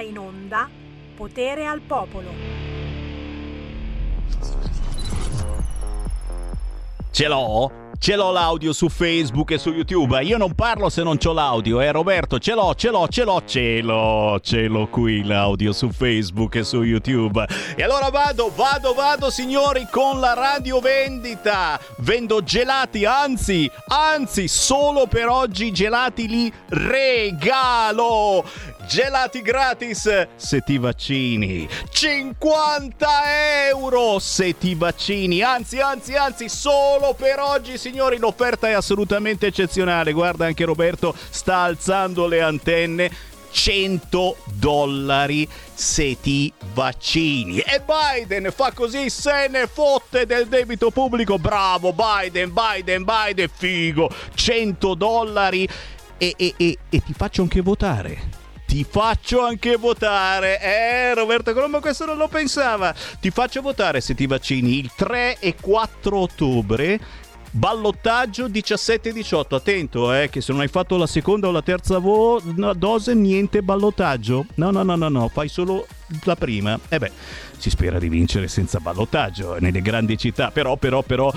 in onda Potere al Popolo. Ce l'ho? Ce l'ho l'audio su Facebook e su YouTube. Io non parlo se non c'ho l'audio, eh Roberto? Ce l'ho, ce l'ho, ce l'ho, ce l'ho, ce l'ho qui l'audio su Facebook e su YouTube. E allora vado, vado, vado signori con la radio vendita. Vendo gelati, anzi, anzi, solo per oggi gelati li regalo. Gelati gratis se ti vaccini. 50 euro se ti vaccini. Anzi, anzi, anzi, solo per oggi, signori, l'offerta è assolutamente eccezionale. Guarda, anche Roberto sta alzando le antenne. 100 dollari se ti vaccini. E Biden fa così, se ne fotte del debito pubblico. Bravo Biden, Biden, Biden, figo. 100 dollari e, e, e, e ti faccio anche votare ti faccio anche votare. Eh, Roberto Colombo questo non lo pensava. Ti faccio votare se ti vaccini il 3 e 4 ottobre. Ballottaggio 17-18, attento eh, che se non hai fatto la seconda o la terza vo- dose niente ballottaggio. No, no, no, no, no, fai solo la prima. E eh beh, si spera di vincere senza ballottaggio nelle grandi città, però, però, però...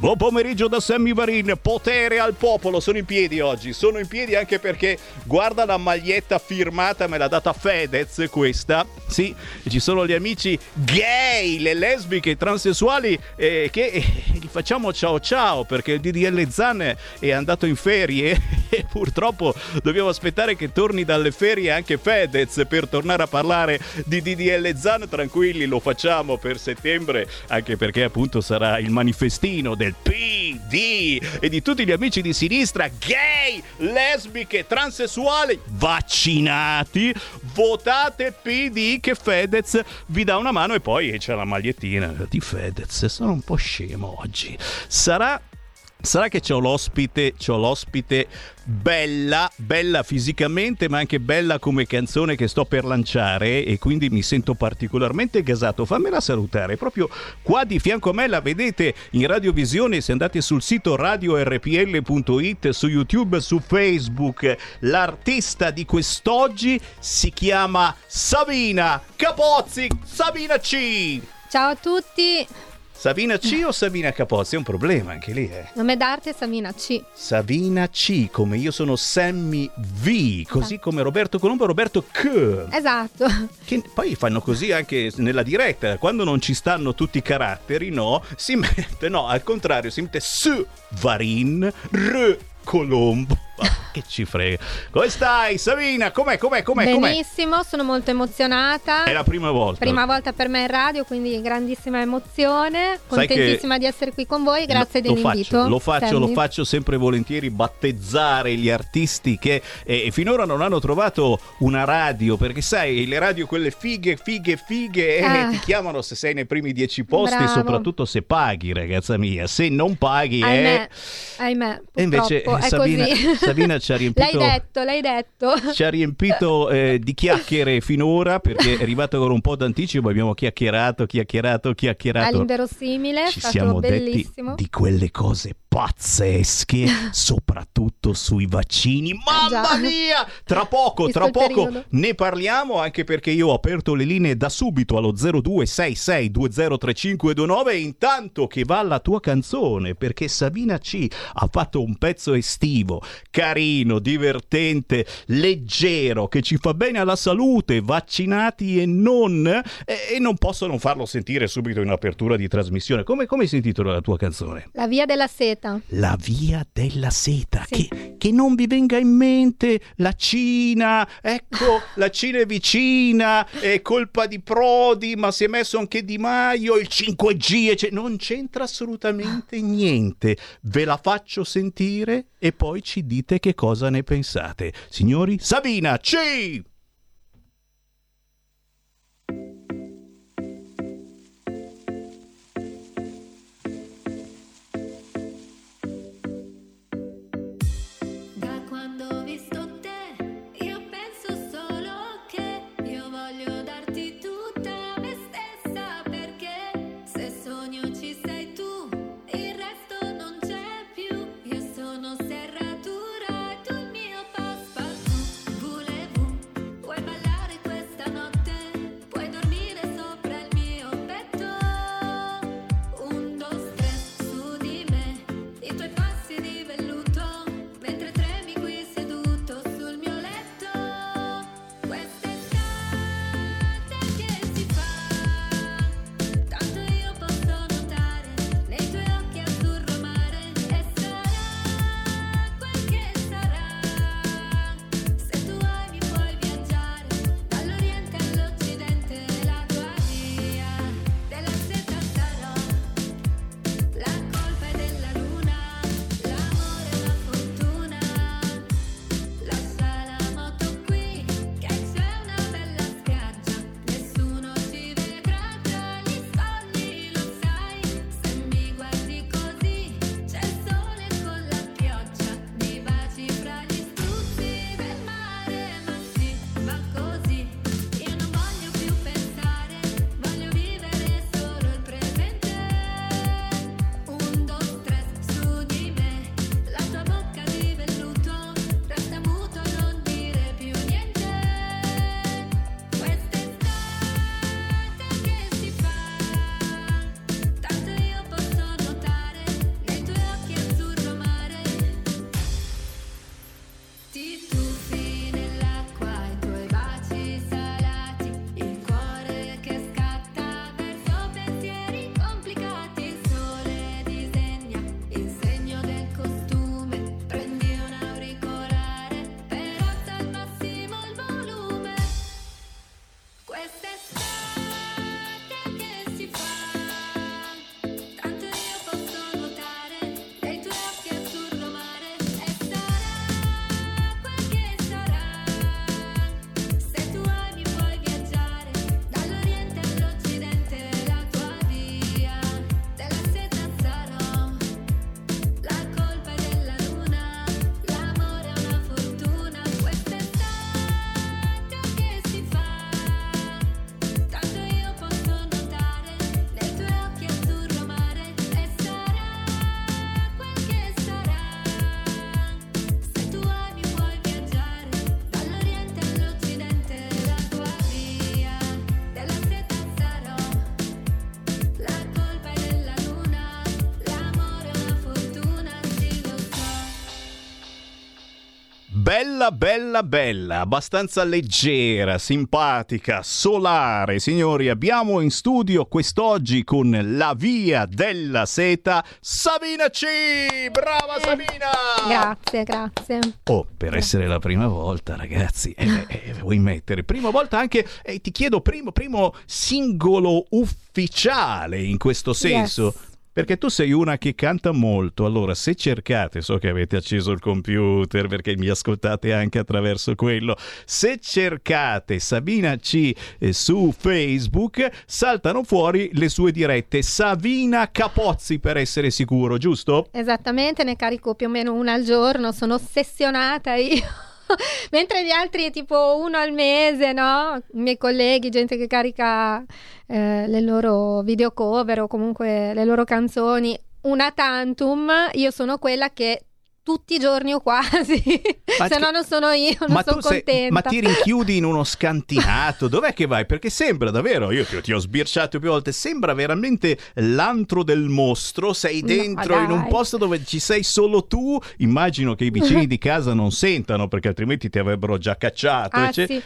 Buon pomeriggio da Sammy Varin, potere al popolo, sono in piedi oggi, sono in piedi anche perché guarda la maglietta firmata, me l'ha data Fedez questa, sì, ci sono gli amici gay, le lesbiche, i transessuali eh, che eh, facciamo ciao ciao perché il DDL Zan è andato in ferie. E purtroppo dobbiamo aspettare che torni dalle ferie anche Fedez per tornare a parlare di DDL Zan, tranquilli lo facciamo per settembre anche perché appunto sarà il manifestino del del PD e di tutti gli amici di sinistra gay, lesbiche, transessuali, vaccinati, votate PD che Fedez vi dà una mano e poi c'è la magliettina di Fedez. Sono un po' scemo oggi. Sarà Sarà che c'ho l'ospite, c'ho l'ospite bella, bella fisicamente, ma anche bella come canzone che sto per lanciare e quindi mi sento particolarmente gasato. Fammela salutare, proprio qua di fianco a me la vedete in radiovisione se andate sul sito radiorpl.it, su YouTube, su Facebook. L'artista di quest'oggi si chiama Sabina Capozzi, Sabina C. Ciao a tutti. Savina C o Savina Capozzi? È un problema anche lì, eh. Nome d'arte è Savina C. Savina C, come io sono Sammy V, così esatto. come Roberto Colombo e Roberto K. Esatto. Che poi fanno così anche nella diretta, quando non ci stanno tutti i caratteri, no, si mette, no, al contrario, si mette S, Varin, R, Colombo. Che ci frega. Come stai, Sabina? Com'è, com'è, com'è? Benissimo, com'è? sono molto emozionata. È la prima volta. Prima volta per me in radio, quindi grandissima emozione. Contentissima di essere qui con voi, grazie lo, dell'invito. Lo faccio, lo faccio sempre volentieri, battezzare gli artisti che eh, finora non hanno trovato una radio, perché sai, le radio quelle fighe, fighe, fighe, eh, eh. ti chiamano se sei nei primi dieci posti, Bravo. soprattutto se paghi, ragazza mia. Se non paghi, ahimè, eh... ahimè, e invece Sabina, Sabina ci ha riempito. L'hai detto, l'hai detto. Ci ha riempito eh, di chiacchiere finora perché è arrivato con un po' d'anticipo. Abbiamo chiacchierato, chiacchierato, chiacchierato. All'inverosimile, ci siamo bellissimo. detti di quelle cose pazzesche, soprattutto sui vaccini. Mamma mia! Tra poco, Visto tra poco ne parliamo anche perché io ho aperto le linee da subito allo 0266203529 e intanto che va la tua canzone perché Sabina C ha fatto un pezzo estivo, carino, divertente, leggero, che ci fa bene alla salute, vaccinati e non, e, e non posso non farlo sentire subito in apertura di trasmissione. Come, come si intitola la tua canzone? La via della seta. La via della seta. Sì. Che, che, non vi venga in mente la Cina. Ecco, la Cina è vicina, è colpa di Prodi, ma si è messo anche Di Maio, il 5G. Cioè, non c'entra assolutamente niente. Ve la faccio sentire e poi ci dite che cosa ne pensate. Signori, Sabina, C! Bella, bella, bella, abbastanza leggera, simpatica, solare. Signori, abbiamo in studio quest'oggi con la via della seta Sabina C. Brava eh, Sabina! Grazie, grazie. Oh, per essere la prima volta, ragazzi, eh, eh, vuoi mettere prima volta anche, eh, ti chiedo, primo, primo singolo ufficiale in questo senso. Yes perché tu sei una che canta molto, allora se cercate, so che avete acceso il computer perché mi ascoltate anche attraverso quello, se cercate Sabina C eh, su Facebook saltano fuori le sue dirette, Savina Capozzi per essere sicuro, giusto? Esattamente, ne carico più o meno una al giorno, sono ossessionata io. mentre gli altri tipo uno al mese, no? I miei colleghi, gente che carica eh, le loro video cover o comunque le loro canzoni una tantum, io sono quella che tutti i giorni o quasi, se no non sono io, non ma sono contenta. Sei, ma ti rinchiudi in uno scantinato, dov'è che vai? Perché sembra davvero, io ti, ti, ho sbirciato più volte, sembra veramente l'antro del mostro, sei dentro no, in un posto dove ci sei solo tu, immagino che i vicini di casa non sentano perché altrimenti ti avrebbero già cacciato. Ah, sì.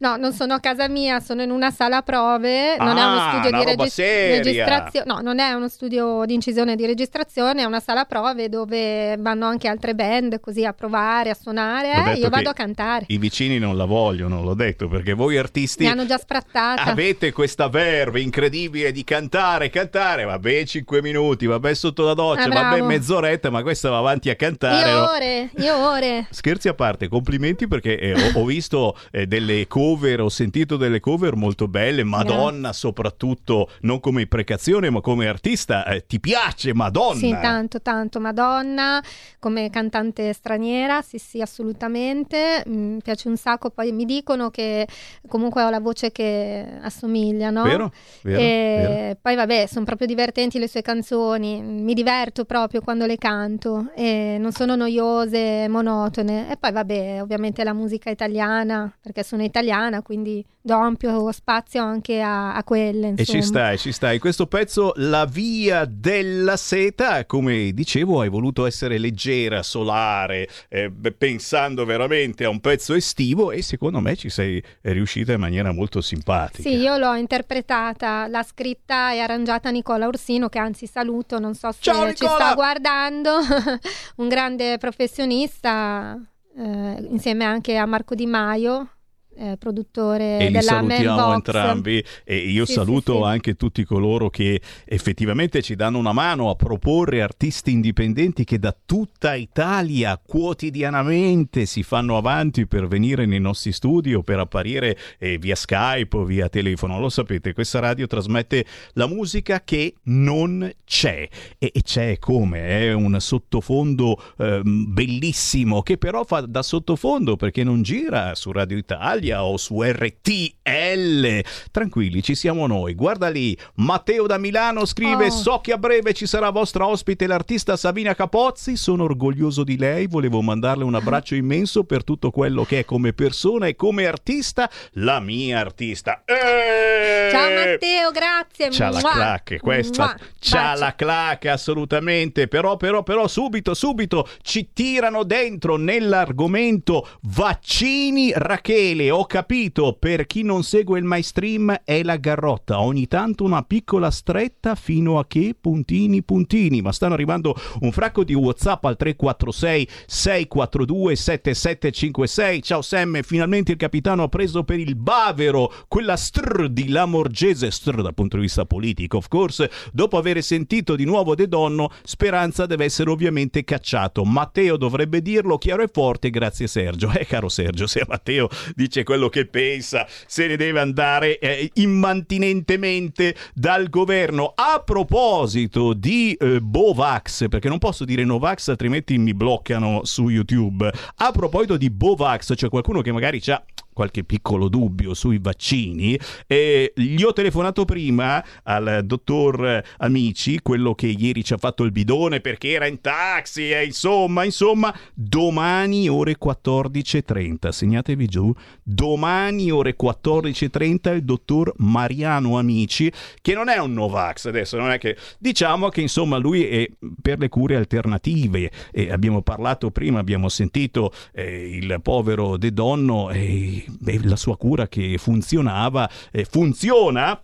No, non sono a casa mia, sono in una sala prove, non ah, è uno studio di regis- registrazione, no, non è uno studio di incisione e di registrazione, è una sala prove dove vanno anche altre band così a provare, a suonare, eh, io vado a cantare. I vicini non la vogliono, l'ho detto, perché voi artisti mi hanno già sprattata. Avete questa verve incredibile di cantare, cantare, vabbè 5 minuti, vabbè sotto la doccia, ah, vabbè mezz'oretta, ma questa va avanti a cantare. Io ore, io ore. Scherzi a parte, complimenti perché eh, ho, ho, visto eh, delle cose cover, ho sentito delle cover molto belle, Madonna Grazie. soprattutto, non come imprecazione ma come artista, eh, ti piace Madonna? Sì, tanto, tanto, Madonna, come cantante straniera, sì, sì, assolutamente, mi piace un sacco, poi mi dicono che comunque ho la voce che assomiglia, no? Vero, vero, e vero. poi vabbè, sono proprio divertenti le sue canzoni, mi diverto proprio quando le canto e non sono noiose, monotone. E poi vabbè, ovviamente la musica italiana, perché sono italiana italiana, quindi do ampio spazio anche a, a quelle. Insomma. E ci stai, ci stai. Questo pezzo, La via della seta, come dicevo, hai voluto essere leggera, solare, eh, pensando veramente a un pezzo estivo e secondo me ci sei riuscita in maniera molto simpatica. Sì, io l'ho interpretata, l'ha scritta e arrangiata Nicola Orsino, che anzi saluto, non so se Ciao, ci sta guardando, un grande professionista. Eh, insieme anche a Marco Di Maio, eh, produttore e li salutiamo entrambi e io sì, saluto sì, sì. anche tutti coloro che effettivamente ci danno una mano a proporre artisti indipendenti che da tutta Italia quotidianamente si fanno avanti per venire nei nostri studi o per apparire eh, via Skype o via telefono. Lo sapete, questa radio trasmette la musica che non c'è e, e c'è come? È un sottofondo eh, bellissimo che però fa da sottofondo perché non gira su Radio Italia Italia o su RTL. Tranquilli, ci siamo noi. Guarda lì, Matteo da Milano scrive: oh. So che a breve ci sarà vostra ospite l'artista Sabina Capozzi. Sono orgoglioso di lei. Volevo mandarle un abbraccio immenso per tutto quello che è come persona e come artista. La mia artista. Eeeh! Ciao Matteo, grazie. C'ha Mua. la clac, questa. Mua. C'ha Bacio. la clac, assolutamente. Però, però, però, subito, subito ci tirano dentro nell'argomento vaccini Rachele ho capito, per chi non segue il my stream è la garrotta, ogni tanto una piccola stretta fino a che puntini puntini, ma stanno arrivando un fracco di Whatsapp al 346 642 7756. Ciao Sam, finalmente il capitano ha preso per il bavero quella str di Lamorgese, str dal punto di vista politico, of course, dopo aver sentito di nuovo De Donno, Speranza deve essere ovviamente cacciato. Matteo dovrebbe dirlo chiaro e forte, grazie Sergio. Eh caro Sergio, se Matteo dice quello che pensa, se ne deve andare eh, immantinentemente dal governo. A proposito di eh, Bovax, perché non posso dire Novax altrimenti mi bloccano su YouTube. A proposito di Bovax, c'è qualcuno che magari ha qualche piccolo dubbio sui vaccini. E gli ho telefonato prima al dottor Amici, quello che ieri ci ha fatto il bidone perché era in taxi, e insomma, insomma, domani ore 14.30, segnatevi giù, domani ore 14.30 il dottor Mariano Amici, che non è un Novax adesso, non è che diciamo che insomma lui è per le cure alternative e abbiamo parlato prima, abbiamo sentito eh, il povero De Donno e, e la sua cura che funzionava, eh, funziona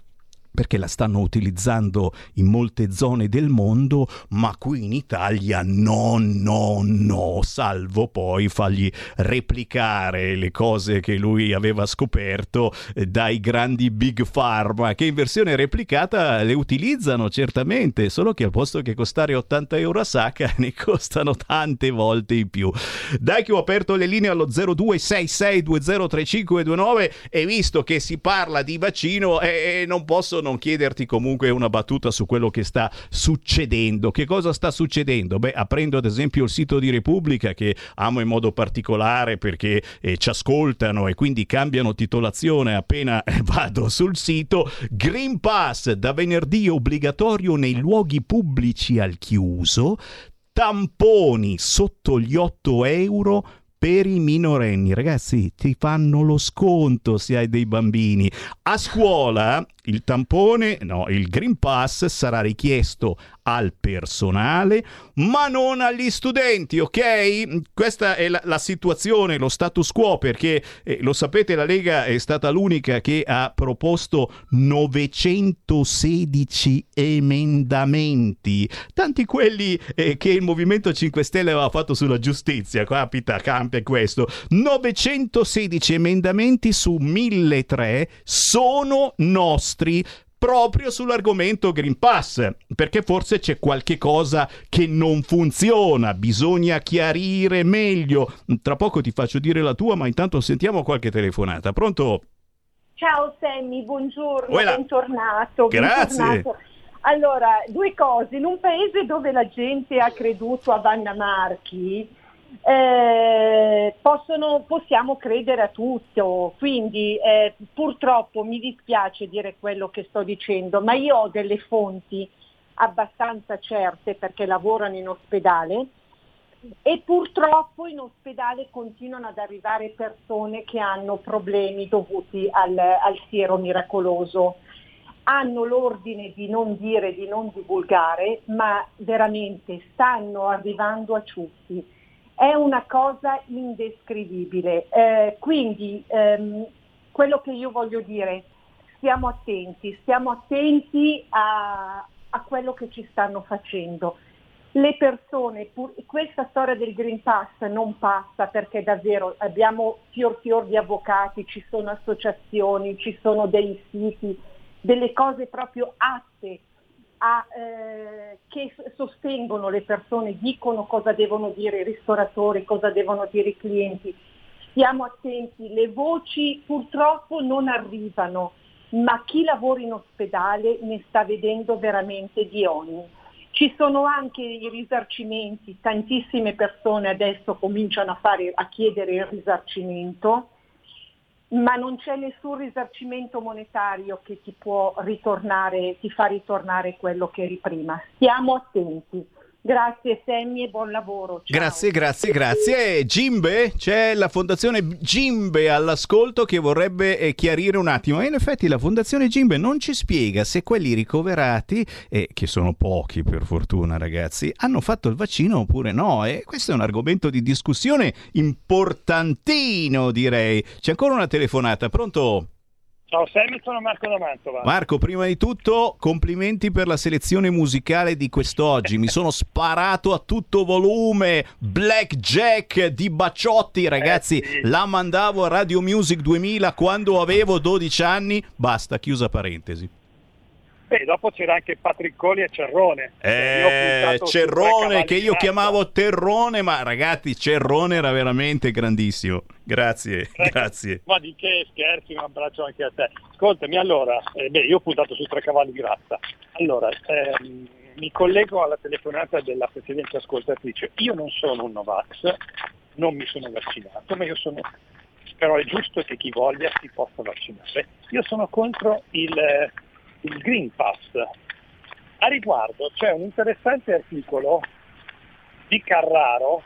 perché la stanno utilizzando in molte zone del mondo, ma qui in Italia no, no, no, salvo poi fargli replicare le cose che lui aveva scoperto eh, dai grandi big pharma, che in versione replicata le utilizzano certamente, solo che al posto che costare 80 euro a sacca ne costano tante volte in più. Dai che ho aperto le linee allo 0266203529 e visto che si parla di vaccino eh, non posso non chiederti comunque una battuta su quello che sta succedendo. Che cosa sta succedendo? Beh, aprendo ad esempio il sito di Repubblica che amo in modo particolare perché eh, ci ascoltano e quindi cambiano titolazione appena eh, vado sul sito. Green Pass da venerdì obbligatorio nei luoghi pubblici al chiuso. Tamponi sotto gli 8 euro per i minorenni. Ragazzi, ti fanno lo sconto se hai dei bambini. A scuola il tampone, no, il Green Pass sarà richiesto al personale, ma non agli studenti, ok? Questa è la, la situazione, lo status quo, perché eh, lo sapete, la Lega è stata l'unica che ha proposto 916 emendamenti, tanti quelli eh, che il Movimento 5 Stelle aveva fatto sulla giustizia, capita, cambia questo. 916 emendamenti su 1003 sono nostri nostri proprio sull'argomento Green Pass, perché forse c'è qualche cosa che non funziona, bisogna chiarire meglio. Tra poco ti faccio dire la tua, ma intanto sentiamo qualche telefonata. Pronto? Ciao Sammy, buongiorno, Uela. bentornato. Grazie. bentornato. Allora, due cose. In un paese dove la gente ha creduto a Vanna Marchi, eh, possono, possiamo credere a tutto, quindi eh, purtroppo mi dispiace dire quello che sto dicendo, ma io ho delle fonti abbastanza certe perché lavorano in ospedale e purtroppo in ospedale continuano ad arrivare persone che hanno problemi dovuti al, al siero miracoloso. Hanno l'ordine di non dire, di non divulgare, ma veramente stanno arrivando a ciuffi è una cosa indescrivibile. Eh, quindi ehm, quello che io voglio dire, stiamo attenti, stiamo attenti a, a quello che ci stanno facendo. Le persone, pur, questa storia del Green Pass non passa perché davvero abbiamo fior fior di avvocati, ci sono associazioni, ci sono dei siti, delle cose proprio atte a, eh, che sostengono le persone, dicono cosa devono dire i ristoratori, cosa devono dire i clienti. Stiamo attenti, le voci purtroppo non arrivano, ma chi lavora in ospedale ne sta vedendo veramente di ogni. Ci sono anche i risarcimenti, tantissime persone adesso cominciano a, fare, a chiedere il risarcimento ma non c'è nessun risarcimento monetario che ti può ritornare, ti fa ritornare quello che eri prima. Stiamo attenti. Grazie Semmi e buon lavoro. Ciao. Grazie, grazie, grazie. Gimbe, c'è la fondazione Gimbe all'ascolto che vorrebbe eh, chiarire un attimo. E in effetti la fondazione Gimbe non ci spiega se quelli ricoverati, eh, che sono pochi per fortuna ragazzi, hanno fatto il vaccino oppure no. E questo è un argomento di discussione importantino direi. C'è ancora una telefonata, pronto? Ciao Sammy, sono Marco da Mantova. Marco, prima di tutto complimenti per la selezione musicale di quest'oggi. Mi sono sparato a tutto volume. Black Jack di Baciotti, ragazzi. Eh, sì. La mandavo a Radio Music 2000 quando avevo 12 anni. Basta, chiusa parentesi. Beh, dopo c'era anche Patriccoli e Cerrone. Eh, tre Cerrone che io chiamavo Terrone, ma ragazzi, Cerrone era veramente grandissimo. Grazie, Tre- grazie. Ma di che scherzi, un abbraccio anche a te. Ascoltami, allora, eh, beh, io ho puntato su tre cavalli di razza. Allora, ehm, mi collego alla telefonata della precedente ascoltatrice. Io non sono un Novax, non mi sono vaccinato, ma io sono però è giusto che chi voglia si possa vaccinare. Io sono contro il, il Green Pass. A riguardo c'è un interessante articolo di Carraro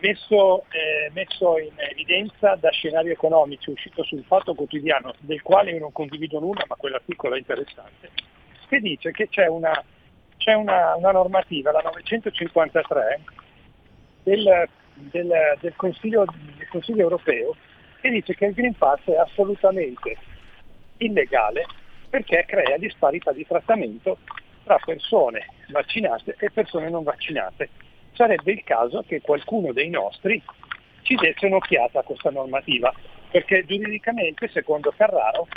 messo, eh, messo, in evidenza da scenario economici uscito sul Fatto Quotidiano, del quale io non condivido nulla, ma quell'articolo è interessante, che dice che c'è una, c'è una, una normativa, la 953, del, del, del, Consiglio, del Consiglio europeo, che dice che il Green Pass è assolutamente illegale perché crea disparità di trattamento tra persone vaccinate e persone non vaccinate sarebbe il caso che qualcuno dei nostri ci desse un'occhiata a questa normativa, perché giuridicamente, secondo Carraro,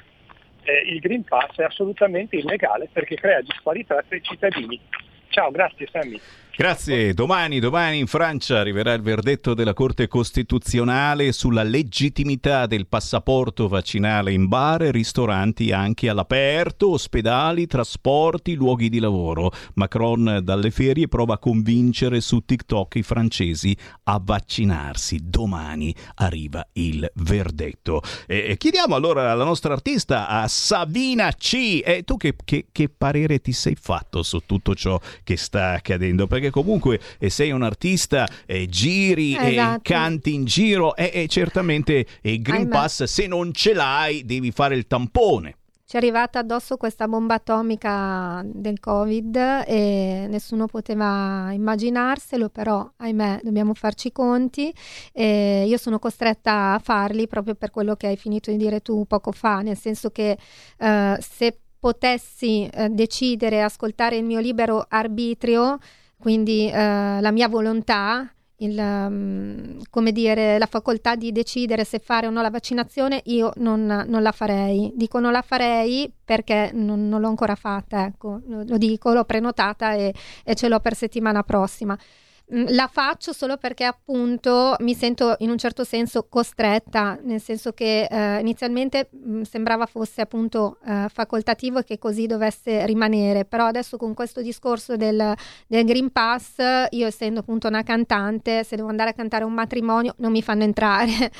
eh, il Green Pass è assolutamente illegale perché crea disparità tra i cittadini. Ciao, grazie Sammy. Grazie. Domani, domani in Francia arriverà il verdetto della Corte Costituzionale sulla legittimità del passaporto vaccinale in bar e ristoranti anche all'aperto, ospedali, trasporti, luoghi di lavoro. Macron dalle ferie prova a convincere su TikTok i francesi a vaccinarsi. Domani arriva il verdetto. E chiediamo allora alla nostra artista, a Savina C. E tu che, che, che parere ti sei fatto su tutto ciò che sta accadendo? Perché perché comunque eh, sei un artista, eh, giri esatto. e canti in giro e, e certamente il Green Ahimè. Pass se non ce l'hai devi fare il tampone. Ci è arrivata addosso questa bomba atomica del Covid e nessuno poteva immaginarselo, però ahimè dobbiamo farci i conti e io sono costretta a farli proprio per quello che hai finito di dire tu poco fa, nel senso che eh, se potessi eh, decidere, ascoltare il mio libero arbitrio, quindi eh, la mia volontà, il, um, come dire, la facoltà di decidere se fare o no la vaccinazione, io non, non la farei. Dico non la farei perché non, non l'ho ancora fatta, ecco, lo, lo, dico, l'ho prenotata e, e ce l'ho per settimana prossima. Mm, la faccio solo perché appunto mi sento in un certo senso costretta, nel senso che eh, inizialmente mh, mm, sembrava fosse appunto eh, facoltativo e che così dovesse rimanere, però adesso con questo discorso del, del, Green Pass, io essendo appunto una cantante, se devo andare a cantare un matrimonio non mi fanno entrare,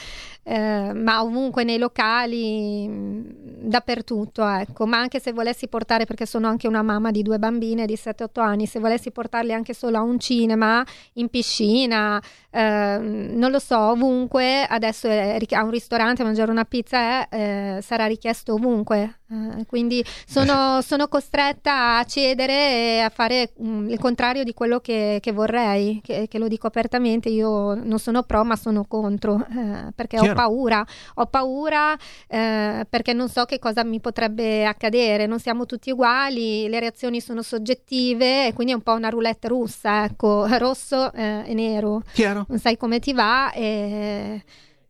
eh, ma ovunque nei locali, mm, dappertutto, ecco, ma anche se volessi portare, perché sono anche una mamma di due bambine di 7-8 anni, se volessi portarli anche solo a un cinema, in piscina, eh, non lo so, ovunque, adesso è, a un ristorante a mangiare una pizza è, eh, sarà richiesto ovunque. Eh, quindi sono, sono, costretta a cedere e a fare um, il contrario di quello che, che vorrei, che, che, lo dico apertamente, io non sono pro ma sono contro, eh, perché Chiaro. ho paura, ho paura eh, perché non so che cosa mi potrebbe accadere, non siamo tutti uguali, le reazioni sono soggettive e quindi è un po' una roulette russa, ecco, rosso eh, e nero, Chiaro. non sai come ti va e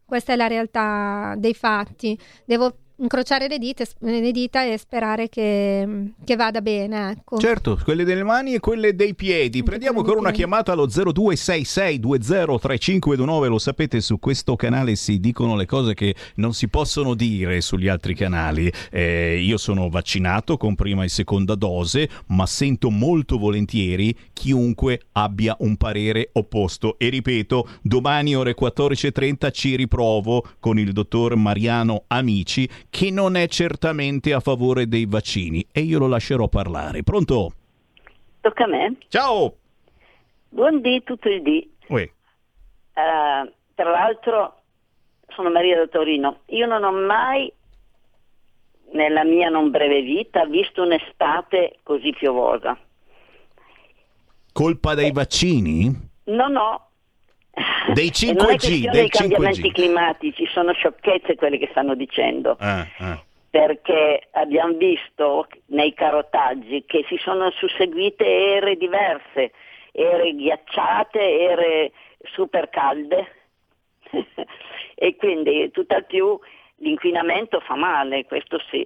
questa è la realtà dei fatti. Devo incrociare le dita, le dita e sperare che, che, vada bene. Ecco. Certo, quelle delle mani e quelle dei piedi. Prendiamo ancora una chiamata allo 0266203529. Lo sapete, su questo canale si dicono le cose che non si possono dire sugli altri canali. Eh, io sono vaccinato con prima e seconda dose, ma sento molto volentieri chiunque abbia un parere opposto. E ripeto, domani ore 14.30 ci riprovo con il dottor Mariano Amici che non è certamente a favore dei vaccini e io lo lascerò parlare. Pronto? Tocca a me. Ciao. Buondì tutto il dì. Uh, tra l'altro sono Maria da Torino. Io non ho mai nella mia non breve vita visto un'estate così piovosa. Colpa dei vaccini? No, no, dei 5G, dei cambiamenti 5G. climatici, sono sciocchezze quelle che stanno dicendo. Ah, ah. Perché abbiamo visto nei carotaggi che si sono susseguite ere diverse, ere ghiacciate, ere super calde e quindi tutt'al più l'inquinamento fa male, questo sì,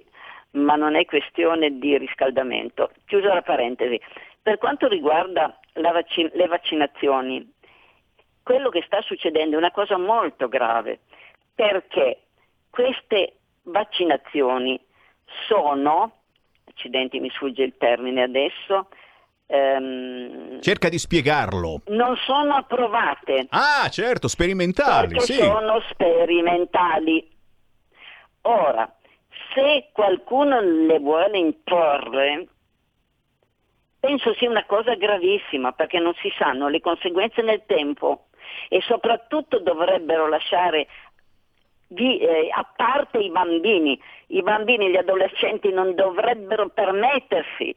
ma non è questione di riscaldamento. Chiusa la parentesi. Per quanto riguarda vaccin- le vaccinazioni, quello che sta succedendo è una cosa molto grave, perché queste vaccinazioni sono, accidenti mi sfugge il termine adesso, ehm, Cerca di spiegarlo. non sono approvate. Ah, certo, sperimentali, sì. sono sperimentali. Ora, se qualcuno le vuole imporre, penso sia una cosa gravissima perché non si sanno le conseguenze nel tempo e soprattutto dovrebbero lasciare di- eh, a parte i bambini, i bambini gli adolescenti non dovrebbero permettersi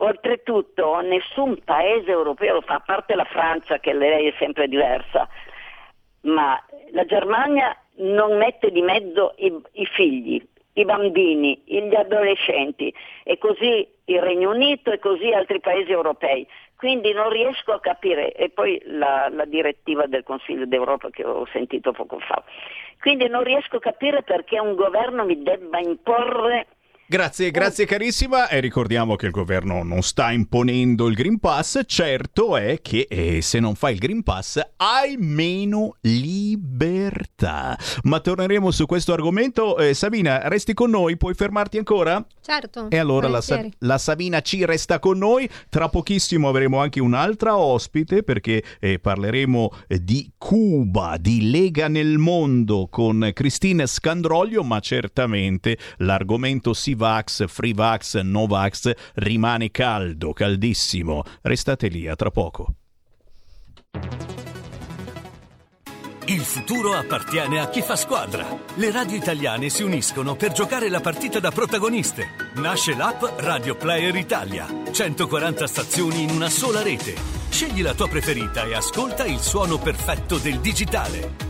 Oltretutto nessun paese europeo, fa a parte la Francia che lei è sempre diversa, ma la Germania non mette di mezzo i, i figli, i bambini, gli adolescenti e così il Regno Unito e così altri paesi europei. Quindi non riesco a capire, e poi la, la direttiva del Consiglio d'Europa che ho sentito poco fa, quindi non riesco a capire perché un governo mi debba imporre Grazie, grazie carissima e ricordiamo che il governo non sta imponendo il Green Pass, certo è che eh, se non fai il Green Pass hai meno libertà. Ma torneremo su questo argomento. Eh, Sabina, resti con noi, puoi fermarti ancora? Certo. E allora la, Sa- la Sabina ci resta con noi. Tra pochissimo avremo anche un'altra ospite perché eh, parleremo eh, di Cuba, di Lega nel mondo con Cristina Scandroglio, ma certamente l'argomento Sivax, Freevax, Novax rimane caldo, caldissimo. Restate lì, a tra poco. Il futuro appartiene a chi fa squadra. Le radio italiane si uniscono per giocare la partita da protagoniste. Nasce l'app Radio Player Italia. 140 stazioni in una sola rete. Scegli la tua preferita e ascolta il suono perfetto del digitale.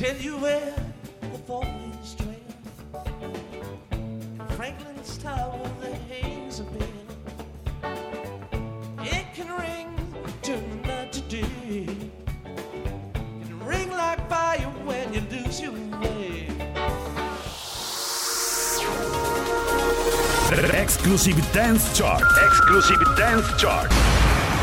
tell you where the falling trail, Franklin's Tower, the hangs of bell. It can ring to today. It can ring like fire when you lose your way. Exclusive Dance Chart. Exclusive Dance Chart.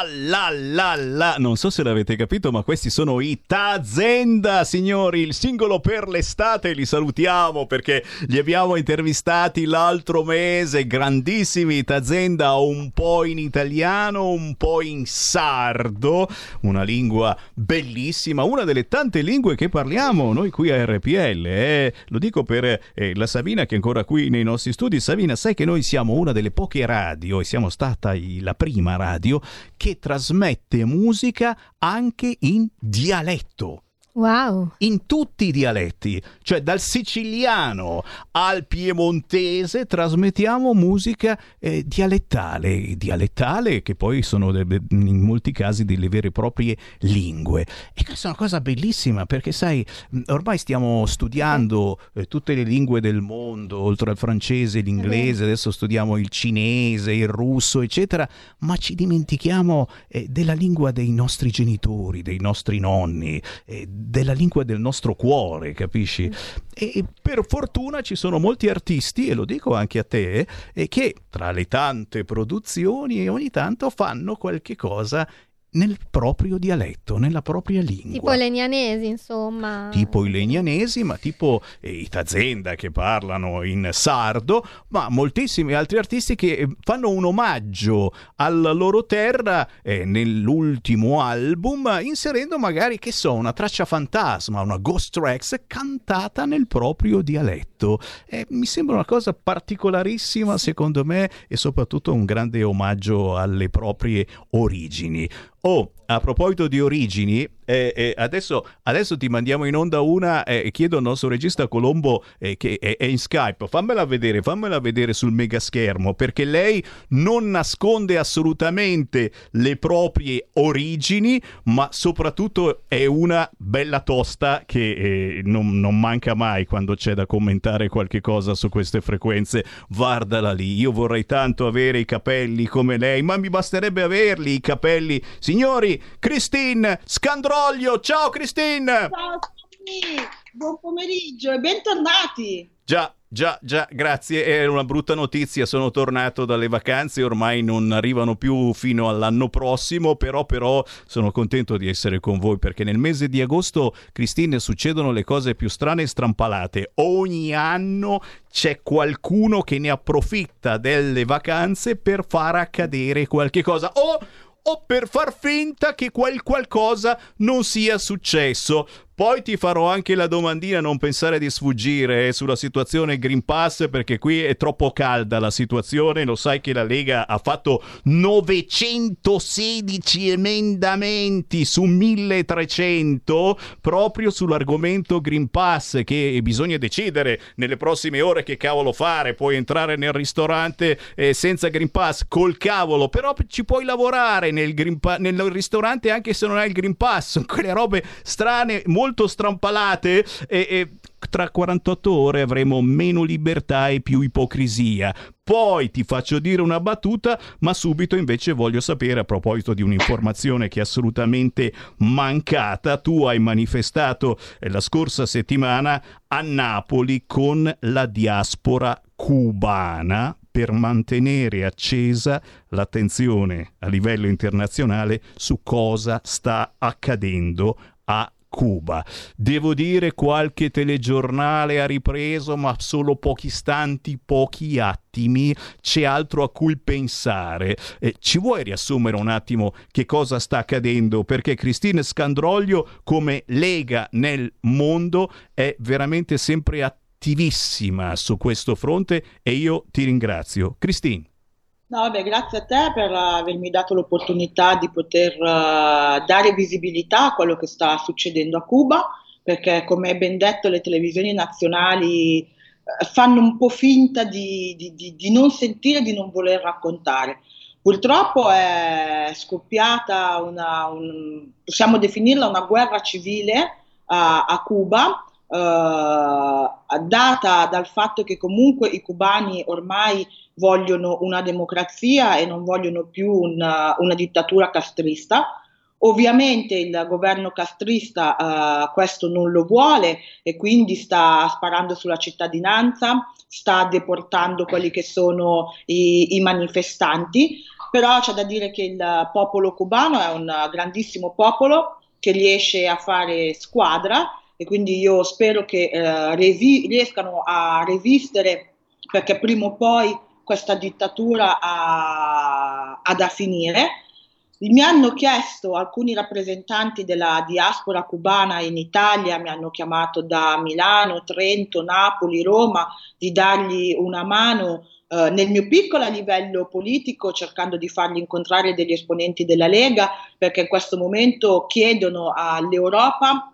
Sciallallalla, non so se l'avete capito, ma questi sono i Tazenda, signori, il singolo per l'estate, li salutiamo perché li abbiamo intervistati l'altro mese, grandissimi Tazenda, un po' in italiano, un po' in sardo, una lingua bellissima, una delle tante lingue che parliamo noi qui a RPL, eh. lo dico per eh, la Sabina che è ancora qui nei nostri studi, Sabina sai che noi siamo una delle poche radio e siamo stata la prima radio che trasmette musica anche in dialetto. Wow. In tutti i dialetti, cioè dal siciliano al piemontese trasmettiamo musica eh, dialettale, dialettale che poi sono in molti casi delle vere e proprie lingue. E questa è una cosa bellissima perché sai, mh, ormai stiamo studiando eh, tutte le lingue del mondo, oltre al francese, l'inglese, adesso studiamo il cinese, il russo, eccetera, ma ci dimentichiamo eh, della lingua dei nostri genitori, dei nostri nonni, eh, della lingua del nostro cuore, capisci? E per fortuna ci sono molti artisti, e lo dico anche a te, che tra le tante produzioni ogni tanto fanno qualche cosa nel proprio dialetto, nella propria lingua Tipo legnanesi, insomma. tipo i legnanesi, ma tipo eh, i Tazenda che parlano in sardo, ma moltissimi altri artisti che eh, fanno un omaggio alla loro terra eh, nell'ultimo album, inserendo magari, che so, una traccia fantasma, una ghost tracks cantata nel proprio dialetto. Eh, mi sembra una cosa particolarissima, secondo me, e soprattutto un grande omaggio alle proprie origini. Oh, a proposito di origini, eh, eh, adesso, adesso ti mandiamo in onda una eh, e chiedo al nostro regista Colombo eh, che è, è in Skype, fammela vedere, fammela vedere sul mega schermo perché lei non nasconde assolutamente le proprie origini, ma soprattutto è una bella tosta che eh, non, non manca mai quando c'è da commentare qualche cosa su queste frequenze. Guardala lì, io vorrei tanto avere i capelli come lei, ma mi basterebbe averli i capelli. Signori, Christine Scandroglio, ciao Christine! Ciao buon pomeriggio e bentornati. Già, già, già, grazie. È una brutta notizia. Sono tornato dalle vacanze, ormai non arrivano più fino all'anno prossimo, però, però sono contento di essere con voi perché nel mese di agosto, Cristine, succedono le cose più strane e strampalate. Ogni anno c'è qualcuno che ne approfitta delle vacanze per far accadere qualche cosa. O o per far finta che quel qualcosa non sia successo. Poi ti farò anche la domandina, non pensare di sfuggire eh, sulla situazione Green Pass perché qui è troppo calda la situazione, lo sai che la Lega ha fatto 916 emendamenti su 1300 proprio sull'argomento Green Pass che bisogna decidere nelle prossime ore che cavolo fare, puoi entrare nel ristorante eh, senza Green Pass col cavolo, però ci puoi lavorare nel, Pa- nel ristorante anche se non hai il Green Pass, quelle robe strane, molto strampalate e, e tra 48 ore avremo meno libertà e più ipocrisia. Poi ti faccio dire una battuta, ma subito invece voglio sapere a proposito di un'informazione che è assolutamente mancata. Tu hai manifestato eh, la scorsa settimana a Napoli con la diaspora cubana per mantenere accesa l'attenzione a livello internazionale su cosa sta accadendo a Cuba. Devo dire qualche telegiornale ha ripreso, ma solo pochi istanti, pochi attimi, c'è altro a cui pensare. Eh, ci vuoi riassumere un attimo che cosa sta accadendo? Perché Cristina Scandroglio come Lega nel mondo è veramente sempre attivissima su questo fronte e io ti ringrazio. Cristina. No, vabbè, grazie a te per avermi dato l'opportunità di poter eh, dare visibilità a quello che sta succedendo a Cuba, perché come ben detto le televisioni nazionali eh, fanno un po' finta di, di- di- di non sentire, di non voler raccontare. Purtroppo è scoppiata una, un- possiamo definirla una guerra civile a, a Cuba, eh, data dal fatto che comunque i cubani ormai vogliono una democrazia e non vogliono più una, una dittatura castrista. Ovviamente il governo castrista eh, questo non lo vuole e quindi sta sparando sulla cittadinanza, sta deportando quelli che sono i, i manifestanti, però c'è da dire che il popolo cubano è un grandissimo popolo che riesce a fare squadra e quindi io spero che eh, resi- riescano a resistere perché prima o poi questa dittatura ha, ha da finire. Mi hanno chiesto alcuni rappresentanti della diaspora cubana in Italia, mi hanno chiamato da Milano, Trento, Napoli, Roma, di dargli una mano eh, nel mio piccolo a livello politico, cercando di fargli incontrare degli esponenti della Lega, perché in questo momento chiedono all'Europa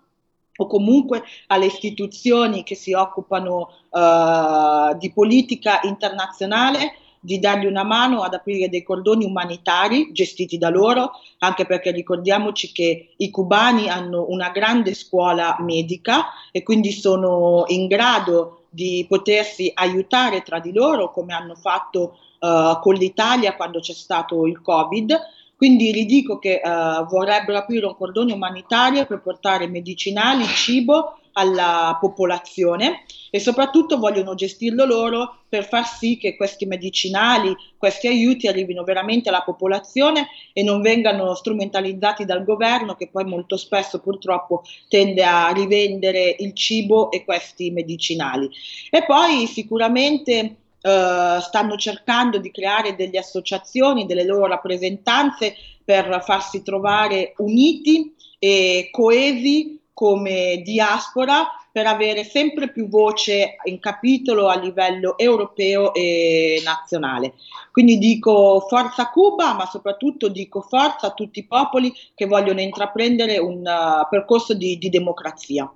o comunque alle istituzioni che si occupano eh, di politica internazionale di dargli una mano ad aprire dei cordoni umanitari gestiti da loro, anche perché ricordiamoci che i cubani hanno una grande scuola medica e quindi sono in grado di potersi aiutare tra di loro come hanno fatto uh, con l'Italia quando c'è stato il Covid. Quindi ridico che uh, vorrebbero aprire un cordone umanitario per portare medicinali, cibo alla popolazione e soprattutto vogliono gestirlo loro per far sì che questi medicinali, questi aiuti arrivino veramente alla popolazione e non vengano strumentalizzati dal governo che poi molto spesso purtroppo tende a rivendere il cibo e questi medicinali. E poi sicuramente Uh, stanno cercando di creare delle associazioni, delle loro rappresentanze per farsi trovare uniti e coesi come diaspora per avere sempre più voce in capitolo a livello europeo e nazionale. Quindi dico forza Cuba, ma soprattutto dico forza a tutti i popoli che vogliono intraprendere un uh, percorso di, di democrazia.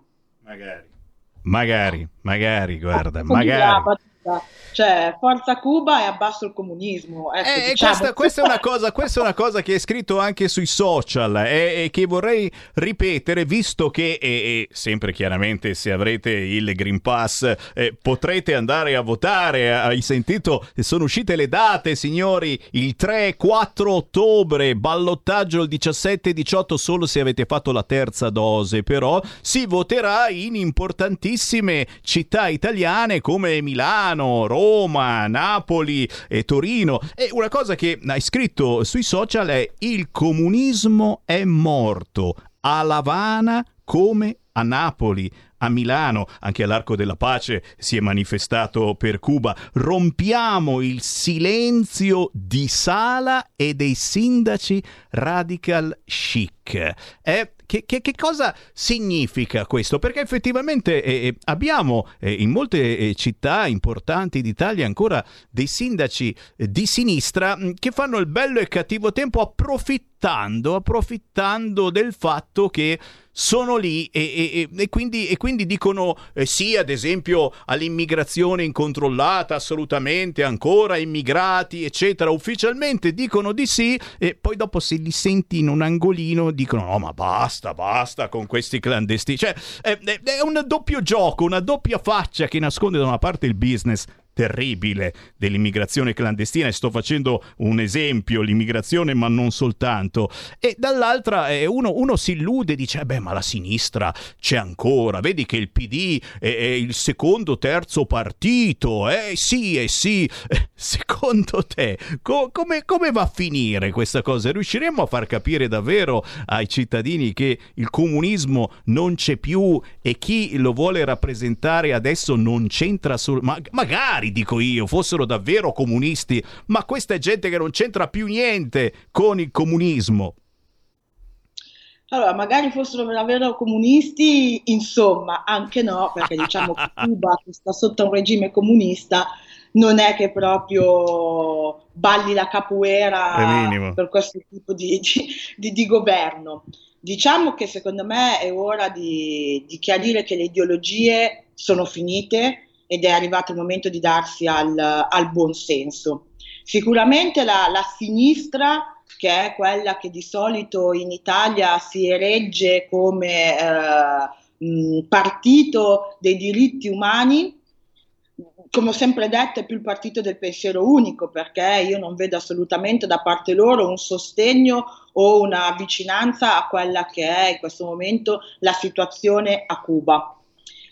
Magari. Magari, magari, guarda, magari. Cioè, forza Cuba e abbasso il comunismo. Ecco, Eh, diciamo. questa, questa è una cosa, questa è una cosa che è scritto anche sui social e, e che vorrei ripetere, visto che, e, e sempre chiaramente se avrete il Green Pass eh, potrete andare a votare. Hai sentito? Sono uscite le date, signori, il 3-4 ottobre, ballottaggio il 17-18 solo se avete fatto la terza dose, però si voterà in importantissime città italiane come Milano, Roma, Napoli e Torino. E una cosa che hai scritto sui social è il comunismo è morto a Lavana come a Napoli. A Milano, anche all'Arco della Pace si è manifestato per Cuba. Rompiamo il silenzio di Sala e dei sindaci radical chic. Eh, che, che- che cosa significa questo? Perché effettivamente eh, eh, abbiamo eh, in molte eh, città importanti d'Italia ancora dei sindaci eh, di sinistra mh, che fanno il bello e cattivo tempo approfittando, approfittando del fatto che sono lì e, e- e- quindi, e quindi dicono eh, sì, ad esempio, all'immigrazione incontrollata, assolutamente, ancora immigrati, eccetera. Ufficialmente dicono di sì e poi dopo se li senti in un angolino dicono no, ma basta, basta con questi clandestini. Cioè, è- è un doppio gioco, una doppia faccia che nasconde da una parte il business terribile dell'immigrazione clandestina e sto facendo un esempio l'immigrazione ma non soltanto. E dall'altra eh, uno, uno si illude dice "Eh beh ma la sinistra c'è ancora vedi che il PD è, è il secondo terzo partito eh sì eh sì. Eh, secondo te co- come, come va a finire questa cosa? Riusciremo a far capire davvero ai cittadini che il comunismo non c'è più e chi lo vuole rappresentare adesso non c'entra sul ma- magari dico io fossero davvero comunisti ma questa è gente che non c'entra più niente con il comunismo Allora, magari fossero davvero comunisti, insomma, anche no, perché diciamo che Cuba, che sta sotto un regime comunista, non è che proprio balli la capoeira per questo tipo di, di- di- di governo. Diciamo che secondo me è ora di, di chiarire che le ideologie sono finite ed è arrivato il momento di darsi al, al buon senso. Sicuramente la, la sinistra, che è quella che di solito in Italia si eregge come eh, mh, partito dei diritti umani, come ho sempre detto, è più il partito del pensiero unico, perché io non vedo assolutamente da parte loro un sostegno o una vicinanza a quella che è in questo momento la situazione a Cuba.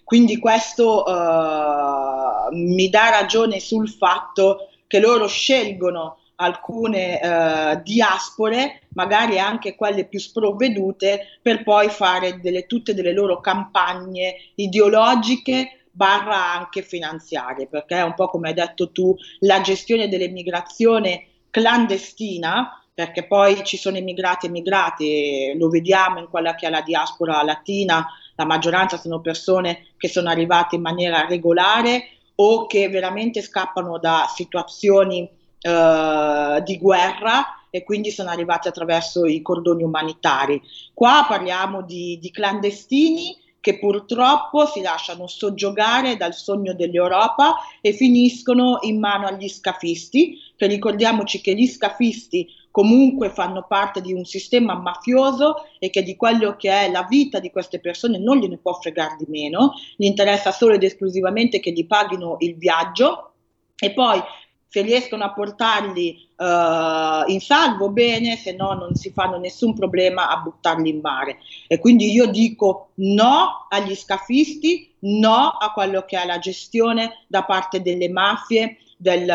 Quindi questo eh, mi dà ragione sul fatto che loro scelgono alcune eh, diaspore, magari anche quelle più sprovvedute, per poi fare delle, tutte delle loro campagne ideologiche barra anche finanziarie, perché è un po' come hai detto tu, la gestione dell'immigrazione clandestina, perché poi ci sono immigrati e immigrati, lo vediamo in quella che è la diaspora latina, la maggioranza sono persone che sono arrivate in maniera regolare o che veramente scappano da situazioni eh, di guerra e quindi sono arrivati attraverso i cordoni umanitari. Qua parliamo di, di clandestini che purtroppo si lasciano soggiogare dal sogno dell'Europa e finiscono in mano agli scafisti, che ricordiamoci che gli scafisti comunque fanno parte di un sistema mafioso e che di quello che è la vita di queste persone non gliene può fregare di meno, gli interessa solo ed esclusivamente che gli paghino il viaggio e poi se riescono a portarli uh, in salvo bene, se no non si fanno nessun problema a buttarli in mare. E quindi io dico no agli scafisti, no a quello che è la gestione da parte delle mafie del,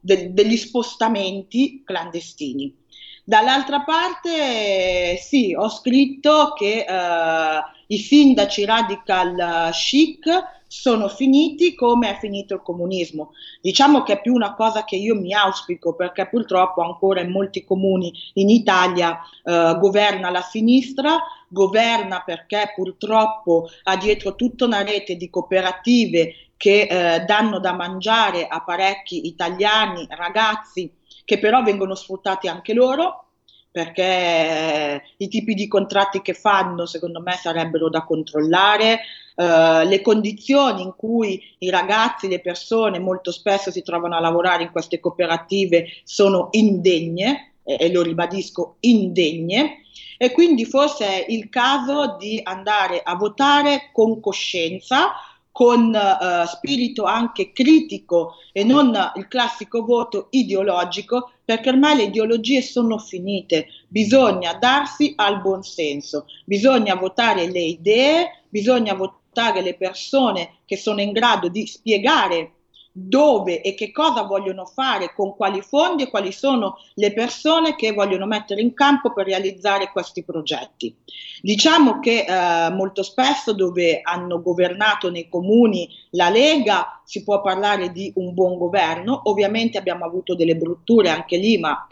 del, degli spostamenti clandestini. Dall'altra parte, sì, ho scritto che uh, i sindaci radical chic sono finiti come è finito il comunismo. Diciamo che è più una cosa che io mi auspico perché purtroppo ancora in molti comuni in Italia eh, governa la sinistra, governa perché purtroppo ha dietro tutta una rete di cooperative che eh, danno da mangiare a parecchi italiani, ragazzi che però vengono sfruttati anche loro perché eh, i tipi di contratti che fanno secondo me sarebbero da controllare, eh, le condizioni in cui i ragazzi, le persone molto spesso si trovano a lavorare in queste cooperative sono indegne, e, e lo ribadisco, indegne, e quindi forse è il caso di andare a votare con coscienza, con uh, spirito anche critico e non il classico voto ideologico, perché ormai le ideologie sono finite, bisogna darsi al buonsenso, bisogna votare le idee, bisogna votare le persone che sono in grado di spiegare dove e che cosa vogliono fare, con quali fondi e quali sono le persone che vogliono mettere in campo per realizzare questi progetti. Diciamo che eh, molto spesso dove hanno governato nei comuni la Lega si può parlare di un buon governo, ovviamente abbiamo avuto delle brutture anche lì, ma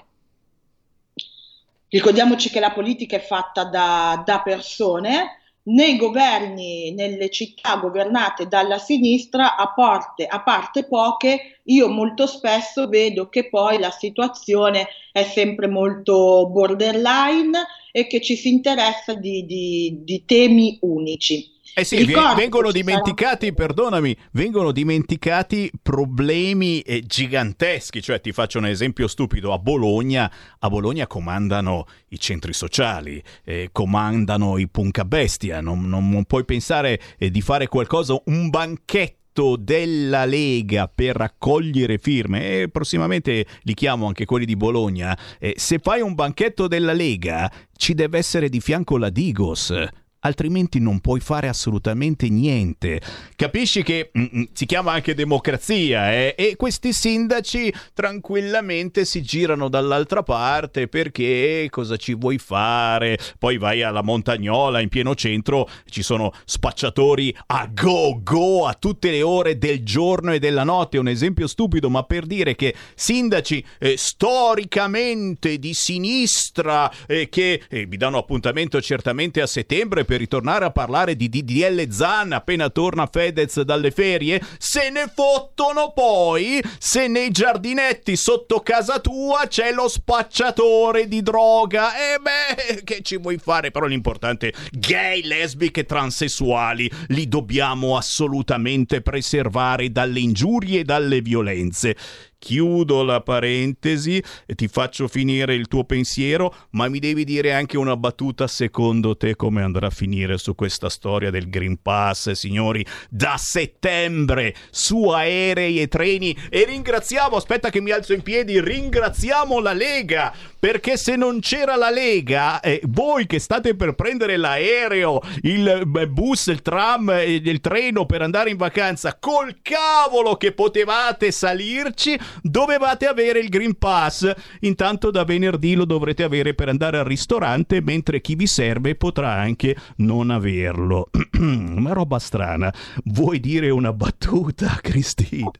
ricordiamoci che la politica è fatta da, da persone nei governi, nelle città governate dalla sinistra, a, porte, a parte poche, io molto spesso vedo che poi la situazione è sempre molto borderline e che ci si interessa di, di, di temi unici. Eh sì, Ricordo vengono dimenticati, sarà- perdonami, vengono dimenticati problemi eh, giganteschi, cioè ti faccio un esempio stupido, a Bologna, a Bologna comandano i centri sociali, eh, comandano i punca bestia, non, non- non puoi pensare eh, di fare qualcosa, un banchetto della Lega per raccogliere firme. E prossimamente li chiamo anche quelli di Bologna. Eh, se fai un banchetto della Lega ci deve essere di fianco la Digos altrimenti non puoi fare assolutamente niente. Capisci che mm, mm, si chiama anche democrazia eh? e questi sindaci tranquillamente si girano dall'altra parte perché cosa ci vuoi fare? Poi vai alla Montagnola in pieno centro, ci sono spacciatori a go go a tutte le ore del giorno e della notte. Un esempio stupido, ma per dire che sindaci eh, storicamente di sinistra eh, che eh, vi danno appuntamento certamente a settembre per ritornare a parlare di DDL Zan appena torna Fedez dalle ferie, se ne fottono poi se nei giardinetti sotto casa tua c'è lo spacciatore di droga. E beh, che ci vuoi fare? Però l'importante, gay, lesbiche, transessuali, li dobbiamo assolutamente preservare dalle ingiurie e dalle violenze. Chiudo la parentesi e ti faccio finire il tuo pensiero, ma mi devi dire anche una battuta secondo te come andrà a finire su questa storia del Green Pass, signori, da settembre su aerei e treni. E ringraziamo, aspetta che mi alzo in piedi, ringraziamo la Lega perché se non c'era la Lega, eh, voi che state per prendere l'aereo, il eh, bus, il tram, e il treno per andare in vacanza, col cavolo che potevate salirci, dovevate avere il Green Pass. Intanto da venerdì lo dovrete avere per andare al ristorante, mentre chi vi serve potrà anche non averlo. Una roba strana. Vuoi dire una battuta, Cristina?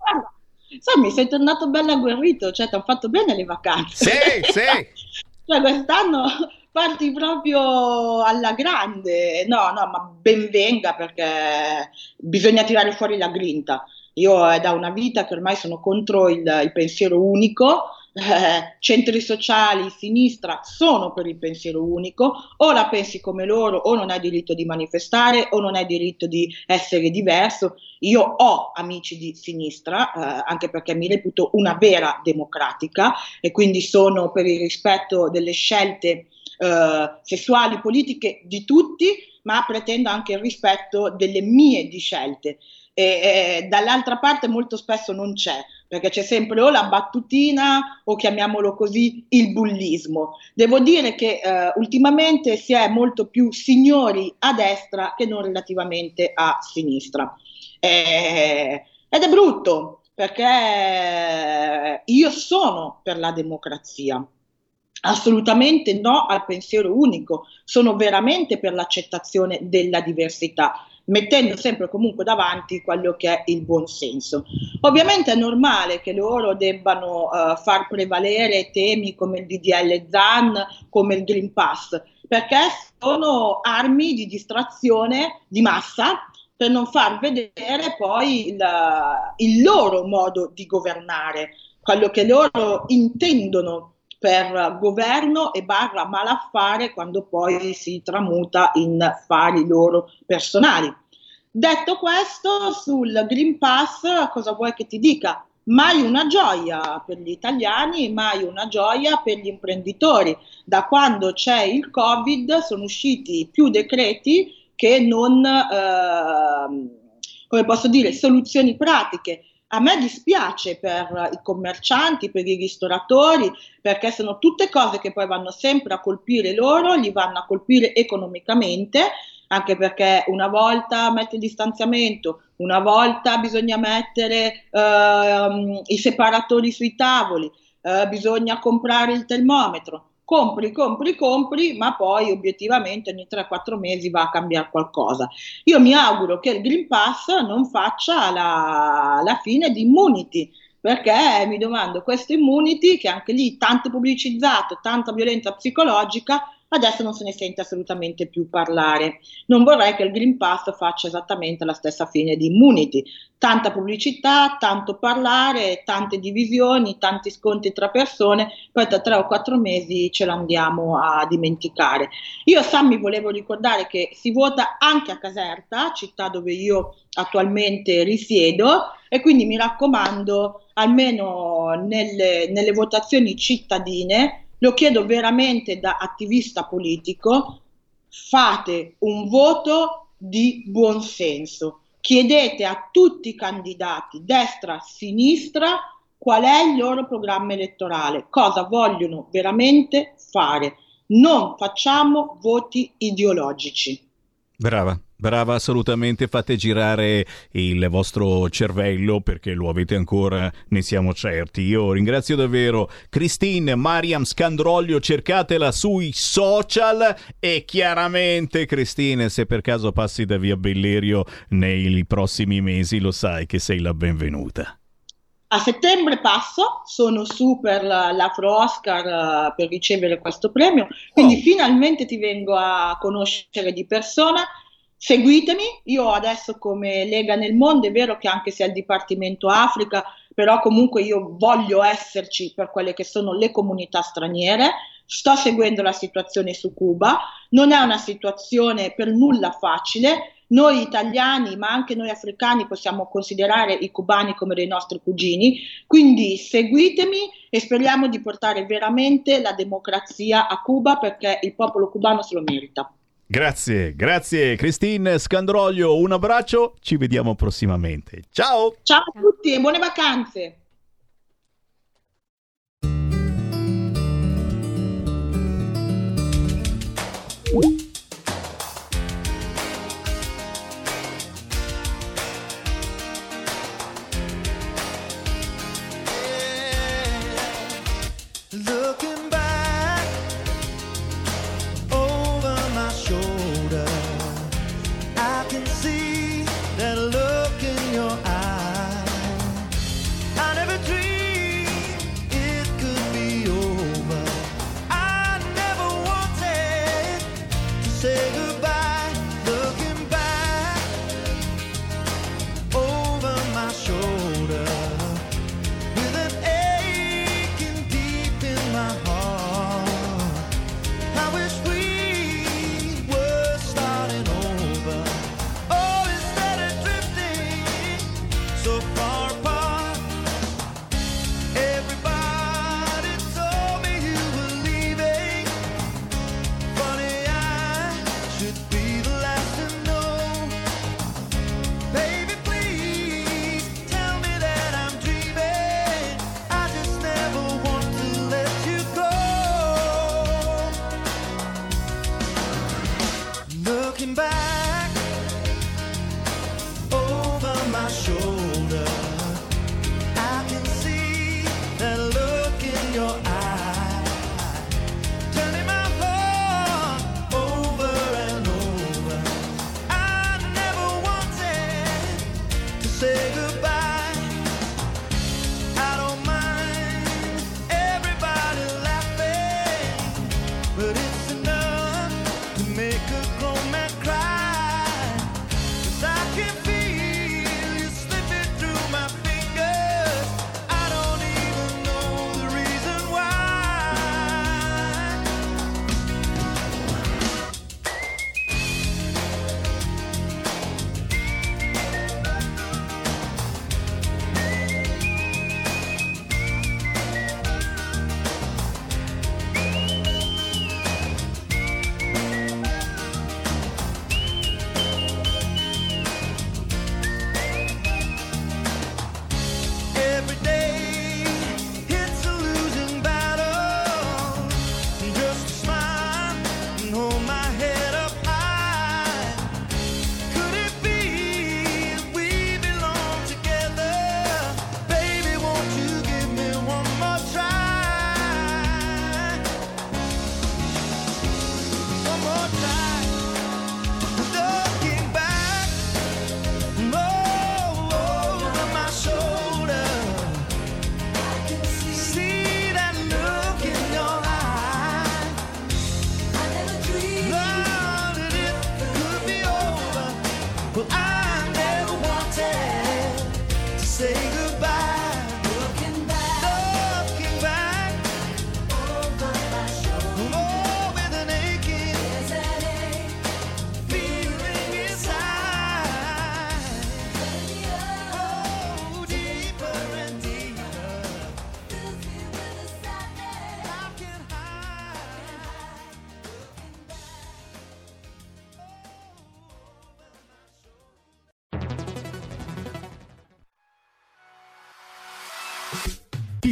Sai, mi sei tornato bello agguerrito, cioè ti hanno fatto bene le vacanze. Sì, sì. cioè quest'anno parti proprio alla grande. No, no, ma ben venga perché bisogna tirare fuori la grinta. Io è da una vita che ormai sono contro il, il pensiero unico, eh, centri sociali, sinistra sono per il pensiero unico, o la pensi come loro o non hai diritto di manifestare o non hai diritto di essere diverso. Io ho amici di sinistra, eh, anche perché mi reputo una vera democratica e quindi sono per il rispetto delle scelte eh, sessuali, politiche di tutti, ma pretendo anche il rispetto delle mie di scelte. E, e dall'altra parte molto spesso non c'è, perché c'è sempre o la battutina o chiamiamolo così il bullismo. Devo dire che eh, ultimamente si è molto più signori a destra che non relativamente a sinistra. Eh, ed è brutto perché io sono per la democrazia. Assolutamente no al pensiero unico, sono veramente per l'accettazione della diversità, mettendo sempre comunque davanti quello che è il buon senso. Ovviamente è normale che loro debbano uh, far prevalere temi come il DDL ZAN, come il Green Pass, perché sono armi di distrazione di massa per non far vedere poi il, il loro modo di governare, quello che loro intendono per governo e barra malaffare quando poi si tramuta in fari loro personali. Detto questo, sul Green Pass cosa vuoi che ti dica? Mai una gioia per gli italiani, mai una gioia per gli imprenditori. Da quando c'è il Covid sono usciti più decreti che non, eh, come posso dire, soluzioni pratiche. A me dispiace per i commercianti, per i ristoratori, perché sono tutte cose che poi vanno sempre a colpire loro, li vanno a colpire economicamente, anche perché una volta mette il distanziamento, una volta bisogna mettere ehm, i separatori sui tavoli, eh, bisogna comprare il termometro compri, compri, compri, ma poi obiettivamente ogni 3-4 mesi va a cambiare qualcosa. Io mi auguro che il Green Pass non faccia la, la fine di Immunity, perché mi domando, questo Immunity, che anche lì tanto pubblicizzato, tanta violenza psicologica, adesso non se ne sente assolutamente più parlare. Non vorrei che il Green Pass faccia esattamente la stessa fine di Immunity. Tanta pubblicità, tanto parlare, tante divisioni, tanti scontri tra persone, poi tra tre o quattro mesi ce l'andiamo a dimenticare. Io Sammy volevo ricordare che si vota anche a Caserta, città dove io attualmente risiedo, e quindi mi raccomando, almeno nelle, nelle votazioni cittadine, lo chiedo veramente da attivista politico, fate un voto di buonsenso. Chiedete a tutti i candidati, destra, sinistra, qual è il loro programma elettorale, cosa vogliono veramente fare. Non facciamo voti ideologici. Brava, brava assolutamente, fate girare il vostro cervello perché lo avete ancora, ne siamo certi. Io ringrazio davvero Christine Mariam Scandroglio, cercatela sui social e chiaramente Christine, se per caso passi da via Bellerio nei prossimi mesi, lo sai che sei la benvenuta. A settembre passo, sono su per la- l'Afro Oscar eh, per ricevere questo premio, quindi finalmente ti vengo a conoscere di persona. Seguitemi, io adesso come Lega nel Mondo, è vero che anche se è il Dipartimento Africa, però comunque io voglio esserci per quelle che sono le comunità straniere. Sto seguendo la situazione su Cuba, non è una situazione per nulla facile, noi italiani, ma anche noi africani possiamo considerare i cubani come dei nostri cugini. Quindi seguitemi e speriamo di portare veramente la democrazia a Cuba perché il popolo cubano se lo merita. Grazie, grazie Christine Scandroglio, un abbraccio, ci vediamo prossimamente. Ciao! Ciao a tutti e buone vacanze! Looking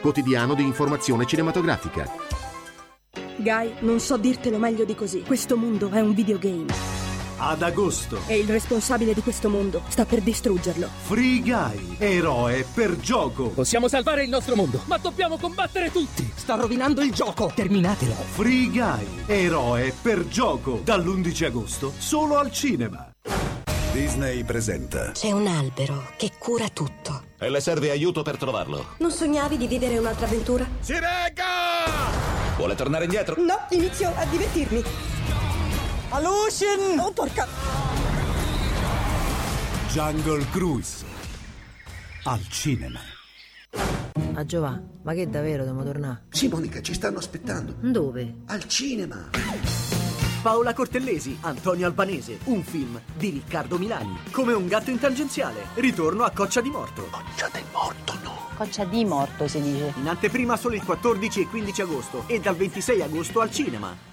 quotidiano di informazione cinematografica. Guy, non so dirtelo meglio di così. Questo mondo è un videogame. Ad agosto. E il responsabile di questo mondo sta per distruggerlo. Free Guy, eroe per gioco. Possiamo salvare il nostro mondo, ma dobbiamo combattere tutti. Sta rovinando il gioco. Terminatelo. Free Guy, eroe per gioco. Dall'11 agosto, solo al cinema. Disney presenta. C'è un albero che cura tutto. E le serve aiuto per trovarlo. Non sognavi di vivere un'altra avventura? Si regga! Vuole tornare indietro? No, inizio a divertirmi. Alucin! Oh, porca! Jungle Cruise. Al cinema. A Giova, ma che davvero dobbiamo tornare? Sì, Monica, ci stanno aspettando. Dove? Al cinema. Paola Cortellesi, Antonio Albanese, un film di Riccardo Milani. Come un gatto in tangenziale, ritorno a Coccia di Morto. Coccia del morto, no. Coccia di morto si dice. In anteprima solo il 14 e 15 agosto e dal 26 agosto al cinema.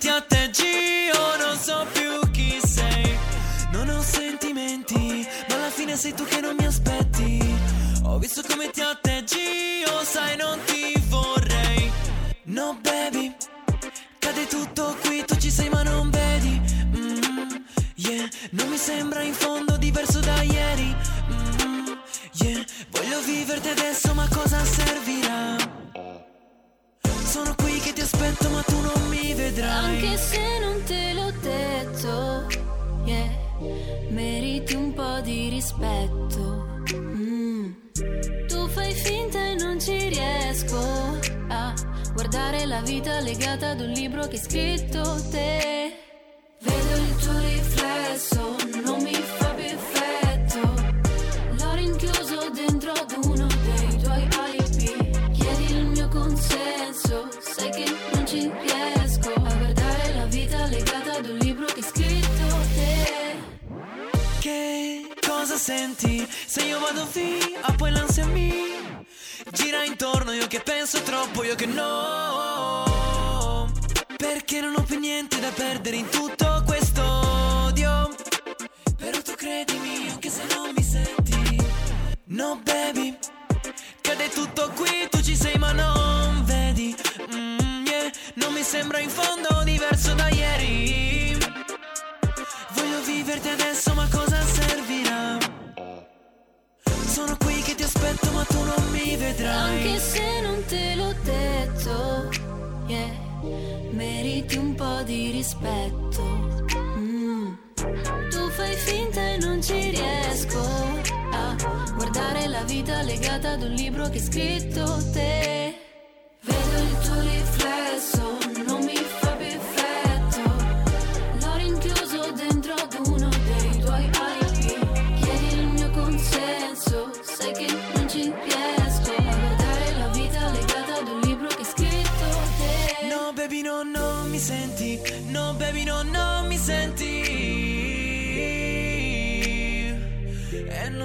Visto come scritto te. Vedo il tuo riflesso, non mi fa più effetto. L'ho rinchiuso dentro ad uno dei tuoi alibi. Chiedi il mio consenso, sai che non ci riesco a guardare la vita legata ad un libro che scritto te. Che cosa senti se io vado via, poi l'ansia mi gira intorno, io che penso troppo, io che no. Niente da perdere in tutto questo odio. Però tu credimi anche se non mi senti. No baby, cade tutto qui, tu ci sei ma non vedi. Mm, yeah, non mi sembra in fondo diverso da ieri. Voglio viverti adesso, ma cosa servirà? Sono qui che ti aspetto, ma tu non mi vedrai. Anche se non te l'ho detto, yeah, meriti un po' di rispetto. Mm. Tu fai finta e non ci riesco a guardare la vita legata ad un libro che hai scritto te. Vedo il tuo riflesso,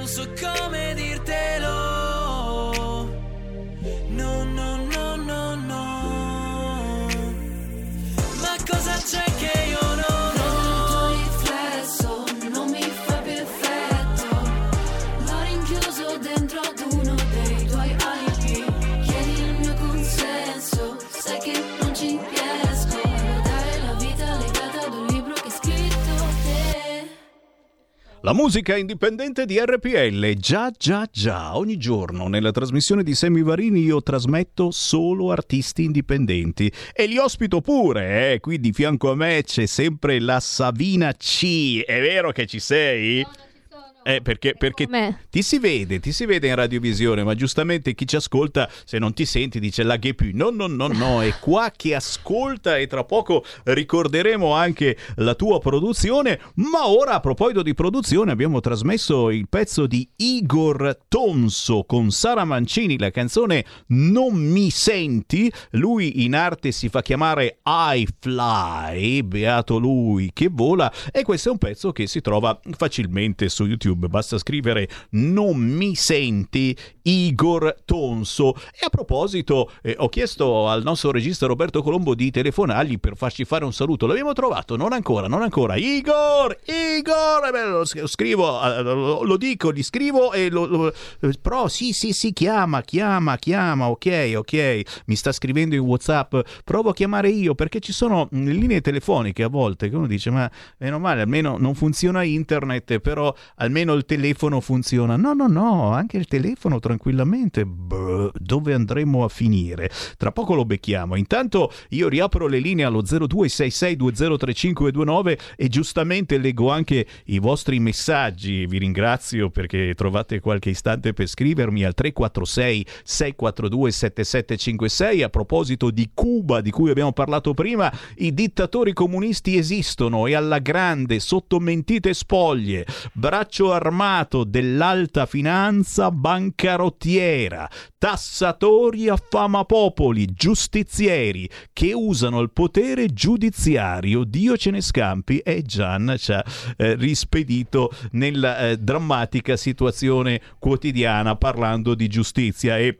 E non so La musica indipendente di RPL, già già già, ogni giorno nella trasmissione di Semi Varini io trasmetto solo artisti indipendenti e li ospito pure, eh? qui di fianco a me c'è sempre la Savina C, è vero che ci sei? Eh, perché, perché ti si vede, ti si vede in radiovisione, ma giustamente chi ci ascolta, se non ti senti, dice la che più. No, no, no, no, è qua che ascolta e tra poco ricorderemo anche la tua produzione. Ma ora, a proposito di produzione, abbiamo trasmesso il pezzo di Igor Tonso con Sara Mancini, la canzone Non mi senti. Lui in arte si fa chiamare I Fly, beato lui che vola. E questo è un pezzo che si trova facilmente su YouTube. Basta scrivere Non mi senti Igor Tonso. E a proposito, eh, ho chiesto al nostro regista Roberto Colombo di telefonargli per farci fare un saluto. L'abbiamo trovato? Non ancora, non ancora. Igor! Igor! Eh beh, lo scrivo, eh, lo, lo dico, gli scrivo e lo, lo- eh, Però sì, sì, sì, chiama, chiama, chiama, ok, ok. Mi sta scrivendo in WhatsApp. Provo a chiamare io perché ci sono mm, linee telefoniche a volte che uno dice ma meno male, almeno non funziona internet, però almeno il telefono funziona. No, no, no, anche il telefono tranquillamente. Brr, dove andremo a finire? Tra poco lo becchiamo. Intanto io riapro le linee allo 0266203529 e giustamente leggo anche i vostri messaggi. Vi ringrazio perché trovate qualche istante per scrivermi al 346 642 7756 a proposito di Cuba di cui abbiamo parlato prima. I dittatori comunisti esistono e alla grande sotto mentite spoglie, braccio armato dell'alta finanza bancarottiera, tassatori affamapopoli, giustizieri che usano il potere giudiziario. Dio ce ne scampi e Gian ci ha eh, rispedito nella eh, drammatica situazione quotidiana parlando di giustizia e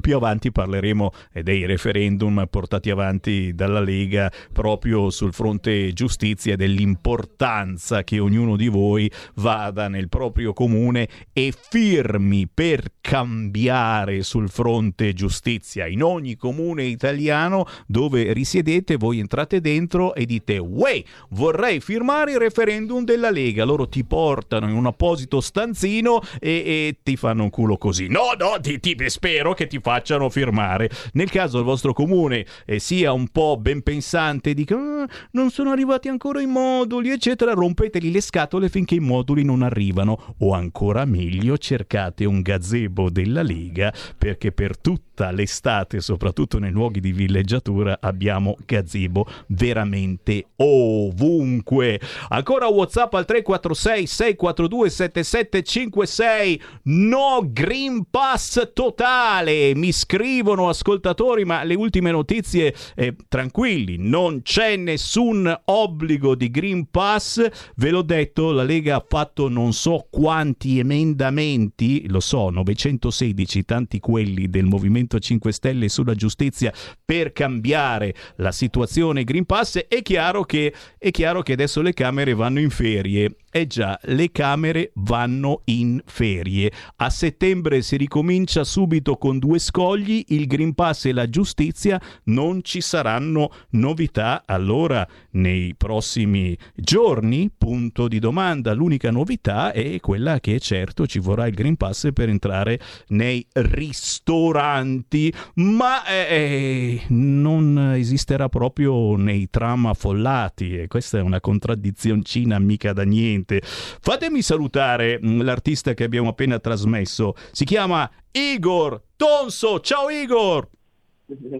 più avanti parleremo eh, dei referendum portati avanti dalla Lega proprio sul fronte giustizia e dell'importanza che ognuno di voi vada nel proprio comune e firmi per cambiare sul fronte giustizia. In ogni comune italiano dove risiedete voi entrate dentro e dite «Uè, vorrei firmare il referendum della Lega». Loro ti portano in un apposito stanzino e, e ti fanno un culo così. No, no, ti, ti- spero che ti facciano firmare. Nel caso il vostro comune eh, sia un po' ben pensante dica "Ah, non sono arrivati ancora i moduli, eccetera, rompetegli le scatole finché i moduli non arrivano. O ancora meglio, cercate un gazebo della Lega perché per tutta l'estate, soprattutto nei luoghi di villeggiatura, abbiamo gazebo veramente ovunque. Ancora WhatsApp al 346 642 7756. No Green Pass totale. Mi scrivono ascoltatori, ma le ultime notizie eh, tranquilli, non c'è nessun obbligo di Green Pass. Ve l'ho detto, la Lega ha fatto non so quanti emendamenti, lo so, 916, tanti quelli del Movimento 5 Stelle sulla giustizia per cambiare la situazione Green Pass. È chiaro che, è chiaro che adesso le Camere vanno in ferie. Eh già, le Camere vanno in ferie. A settembre si ricomincia subito con due scogli, il Green Pass e la giustizia. Non ci saranno novità allora nei prossimi giorni? Punto di domanda. L'unica novità è quella che certo ci vorrà il Green Pass per entrare nei ristoranti, ma eh, non esisterà proprio nei tram affollati e questa è una contraddizioncina mica da niente. Fatemi salutare mm, l'artista che abbiamo appena trasmesso. Si chiama Igor Tonso. Ciao Igor!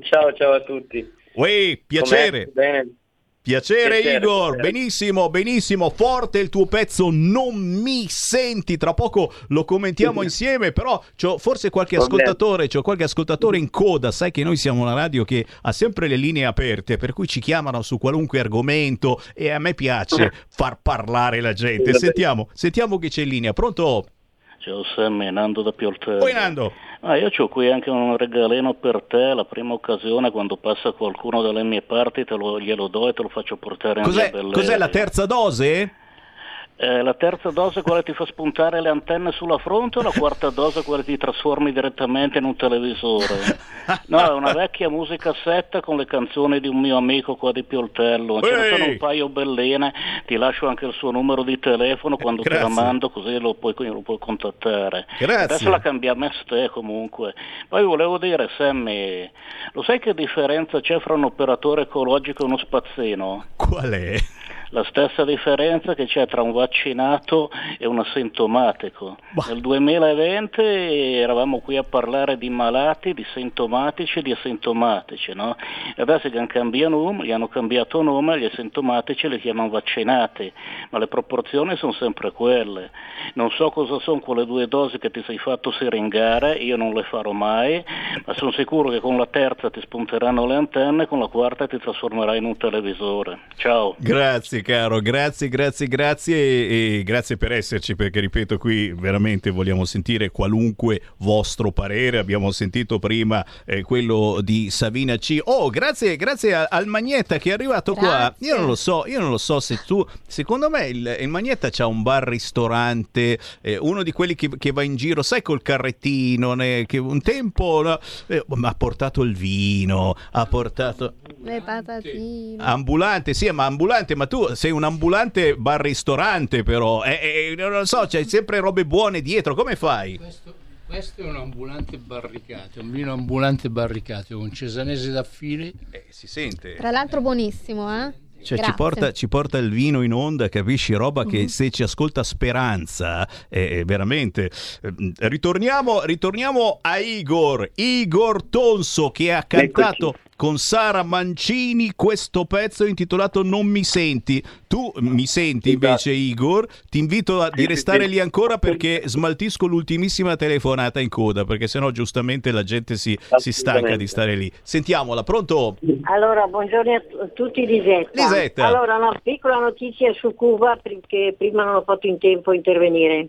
Ciao, ciao a tutti. Uè, piacere. Com'è? Bene. Piacere, Piacere, Igor, piacere. benissimo, benissimo, forte il tuo pezzo, non mi senti, tra poco lo commentiamo insieme, però c'ho forse qualche ascoltatore, c'ho qualche ascoltatore in coda, sai che noi siamo una radio che ha sempre le linee aperte, per cui ci chiamano su qualunque argomento e a me piace far parlare la gente. Sentiamo, sentiamo chi c'è in linea, pronto? Ciao Sammy, Nando da Pioltello. Poi Nando. Ah, io ho qui anche un regalino per te, la prima occasione quando passa qualcuno dalle mie parti te lo, glielo do e te lo faccio portare in Cos'è, cos'è la terza dose? Eh, la terza dose è quella che ti fa spuntare le antenne sulla fronte o la quarta dose è quella che ti trasformi direttamente in un televisore? No, è una vecchia musicassetta con le canzoni di un mio amico qua di Pioltello. Ce ne sono un paio belline, ti lascio anche il suo numero di telefono quando te la Grazie. mando così lo puoi, lo puoi contattare. Grazie. Adesso la cambiamo a te comunque. Poi volevo dire, Sammy, lo sai che differenza c'è fra un operatore ecologico e uno spazzino? Qual è? La stessa differenza che c'è tra un vaccinato e un asintomatico. Nel 2020 eravamo qui a parlare di malati, di sintomatici e di asintomatici, no? E adesso che hanno cambiato nome, gli hanno cambiato nome, gli asintomatici li chiamano vaccinati, ma le proporzioni sono sempre quelle. Non so cosa sono quelle due dosi che ti sei fatto siringare, io non le farò mai, ma sono sicuro che con la terza ti spunteranno le antenne, con la quarta ti trasformerai in un televisore. Ciao. Grazie caro, grazie, grazie, grazie e, grazie per esserci perché ripeto qui veramente vogliamo sentire qualunque vostro parere. Abbiamo sentito prima eh, quello di Savina C. Oh, grazie, grazie a- al Magnetta che è arrivato qua. Io non lo so, io non lo so se tu, secondo me il, il Magnetta c'ha un bar ristorante, eh, uno di quelli che, che va in giro, sai col carrettino, ne- che un tempo no, eh, ma ha portato il vino, ha portato Le patatine. Ambulante, sì, ma ambulante, ma tu sei un ambulante bar ristorante però, eh, eh, non lo so, c'hai sempre robe buone dietro, come fai? Questo è un ambulante barricato, un vino ambulante barricato con cesanese da fili. si sente. Tra l'altro buonissimo, eh? Cioè, ci porta, ci porta il vino in onda, capisci? Roba che Mhm. se ci ascolta Speranza, eh, veramente. eh, ritorniamo, ritorniamo a Igor, Igor Tonso che ha cantato con Sara Mancini questo pezzo intitolato Non mi senti. Tu mi senti invece, Igor? Ti invito a di restare lì ancora perché smaltisco l'ultimissima telefonata in coda, perché sennò giustamente la gente si, si stanca di stare lì. Sentiamola, pronto? Allora, buongiorno a t- tutti Lisetta. Lisetta. Allora, una piccola notizia su Cuba perché prima non ho fatto in tempo a intervenire.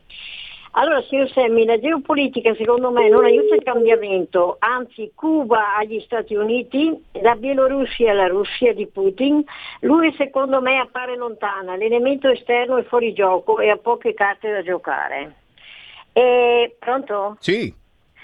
Allora, signor Semmi, la geopolitica secondo me non aiuta il cambiamento, anzi Cuba agli Stati Uniti, la Bielorussia alla Russia di Putin, lui secondo me appare lontana, l'elemento esterno è fuori gioco e ha poche carte da giocare. E, pronto? Sì.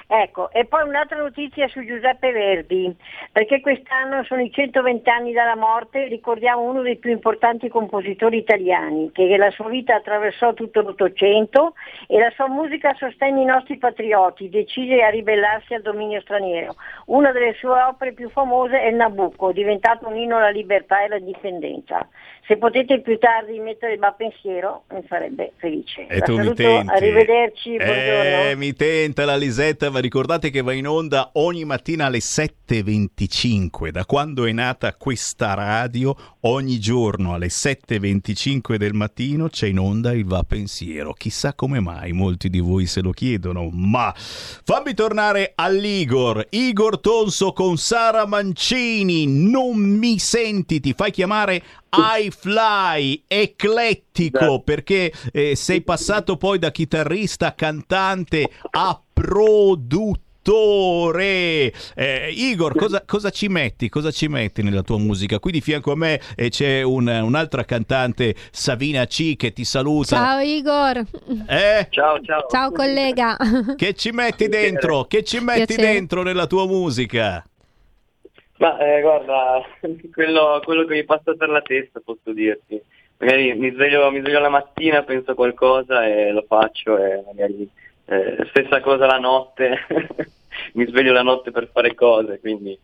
Ecco, e poi un'altra notizia su Giuseppe Verdi, perché quest'anno sono i 120 anni dalla morte, ricordiamo uno dei più importanti compositori italiani, che la sua vita attraversò tutto l'Ottocento e la sua musica sostenne i nostri patrioti, decise a ribellarsi al dominio straniero. Una delle sue opere più famose è il Nabucco, diventato un inno alla libertà e alla dipendenza. Se potete più tardi mettere il pensiero, mi farebbe felice. E La tu mi saluto, tenti. arrivederci, buongiorno. Eh, mi tenta la Lisetta, ma ricordate che va in onda ogni mattina alle 7.25. Da quando è nata questa radio, ogni giorno alle 7.25 del mattino c'è in onda il Va Pensiero. Chissà come mai molti di voi se lo chiedono, ma fammi tornare all'Igor. Igor Tonso con Sara Mancini. Non mi senti, ti fai chiamare iFly, eclettico, perché eh, sei passato poi da chitarrista, cantante a produttore. Eh, Igor, cosa, cosa ci metti? Cosa ci metti nella tua musica? Qui di fianco a me eh, c'è un- un'altra cantante, Savina C, che ti saluta. Ciao Igor. Eh? Ciao, ciao. Ciao collega. Che ci metti dentro? Che ci metti Piacere. dentro nella tua musica? Ma eh, guarda, quello, quello che mi passa per la testa posso dirti. Magari mi sveglio, mi sveglio la mattina, penso a qualcosa e lo faccio e magari eh, stessa cosa la notte, mi sveglio la notte per fare cose, quindi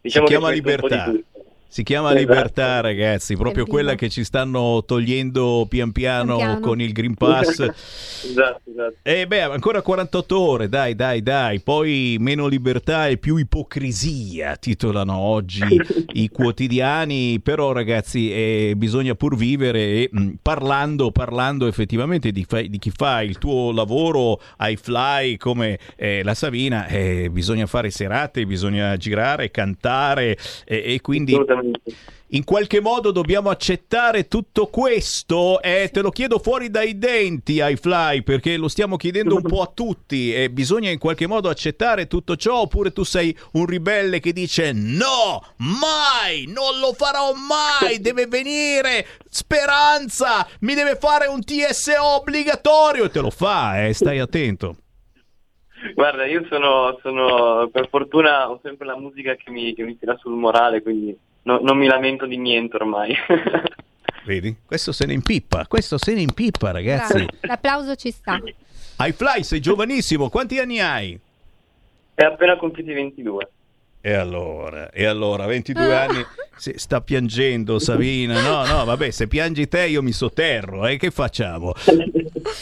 diciamo si chiama che questo è un po' libertà. Si chiama Esatto. libertà, ragazzi, proprio quella che ci stanno togliendo pian piano, Pian piano. con il Green Pass. esatto, esatto. E beh, ancora 48 ore, dai, dai, dai. Poi meno libertà e più ipocrisia, titolano oggi i quotidiani. Però, ragazzi, eh, bisogna pur vivere e mh, parlando, parlando effettivamente di, fa- di chi fa il tuo lavoro ai fly come eh, la Savina, eh, bisogna fare serate, bisogna girare, cantare e, e quindi Assolutamente. In qualche modo dobbiamo accettare tutto questo e te lo chiedo fuori dai denti, iFly, perché lo stiamo chiedendo un po' a tutti e bisogna in qualche modo accettare tutto ciò oppure tu sei un ribelle che dice no, mai, non lo farò mai, deve venire speranza, mi deve fare un TSO obbligatorio e te lo fa, eh, stai attento. Guarda, io sono, sono- per fortuna ho sempre la musica che mi, che mi tira sul morale, quindi no- non mi lamento di niente ormai. Vedi? Questo se ne impippa, questo se ne impippa ragazzi. Bravo. L'applauso ci sta. iFly, sei giovanissimo, quanti anni hai? È appena compiuti 22. E allora, e allora, 22 anni, si sta piangendo Savina, no, no, vabbè, se piangi te io mi sotterro, e che facciamo?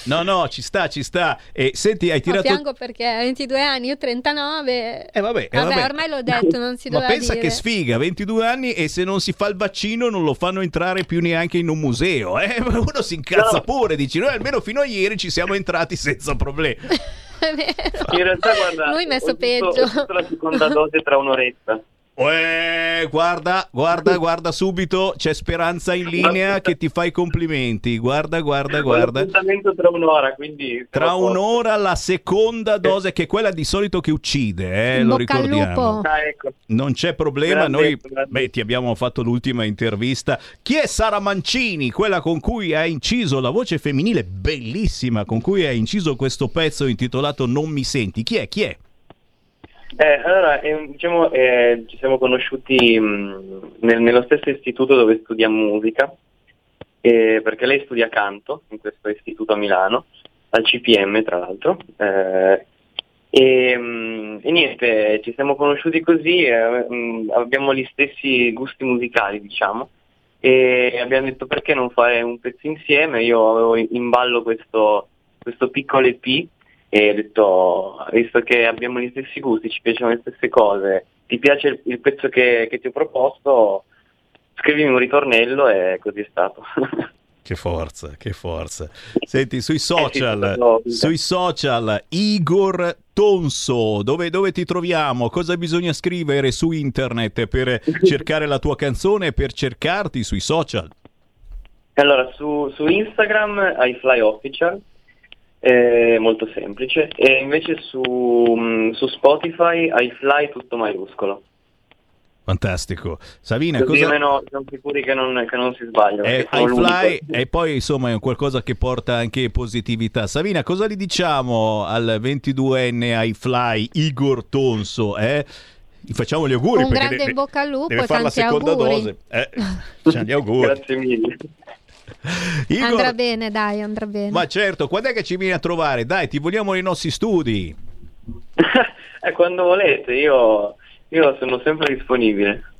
No, no, ci sta, ci sta. E senti, hai tirato... fianco perché a 22 anni, io 39. Eh vabbè, eh, vabbè. ormai l'ho detto, non si Ma doveva pensa dire. che sfiga, 22 anni e se non si fa il vaccino non lo fanno entrare più neanche in un museo. Eh? Uno si incazza pure, dici, noi almeno fino a ieri ci siamo entrati senza problemi. È vero. In realtà, guarda, Lui messo ho visto- peggio. ho la seconda dose tra un'oretta. Eh, guarda, guarda, guarda subito, c'è Speranza in linea che ti fa i complimenti. Guarda, guarda, guarda. appuntamento tra un'ora, quindi... Tra un'ora la seconda dose, che è quella di solito che uccide, eh, lo ricordiamo. Ah, ecco. Non c'è problema, Grande, noi grande. beh, ti abbiamo fatto l'ultima intervista. Chi è Sara Mancini, quella con cui hai inciso la voce femminile bellissima, con cui hai inciso questo pezzo intitolato Non mi senti? Chi è? Chi è? Eh, allora, eh, diciamo, eh, ci siamo conosciuti mh, nel- nello stesso istituto dove studiamo musica, perché lei studia canto in questo istituto a Milano, al CPM tra l'altro, eh, e, mh, e niente, ci siamo conosciuti così, eh, mh, abbiamo gli stessi gusti musicali, diciamo, e abbiamo detto perché non fare un pezzo insieme, io avevo in ballo questo, questo piccolo EP e ho detto, visto che abbiamo gli stessi gusti, ci piacciono le stesse cose, ti piace il, il pezzo che, che ti ho proposto, scrivimi un ritornello e così è stato. Che forza, che forza. Senti, sui Eh social, sui social, Igor Tonso, dove, dove ti troviamo? Cosa bisogna scrivere su internet per cercare la tua canzone e per cercarti sui social? allora, su, su Instagram iFly Official, è molto semplice, e invece su, mh, su Spotify iFly tutto maiuscolo. Fantastico. Savina, Così cosa... almeno siamo sicuri che non, che non si sbagliano. Eh, l'unico. e poi insomma è un qualcosa che porta anche positività. Savina, cosa gli diciamo al 22enne iFly Igor Tonso? Eh? Gli facciamo gli auguri Un perché grande de- in bocca al lupo deve e fare la tanti seconda auguri. dose. Eh, gli auguri. Grazie mille. Igor, Andrà bene, dai, andrà bene. ma certo, quando è che ci vieni a trovare? Dai, ti vogliamo nei nostri studi. Eh, quando volete, io, io sono sempre disponibile.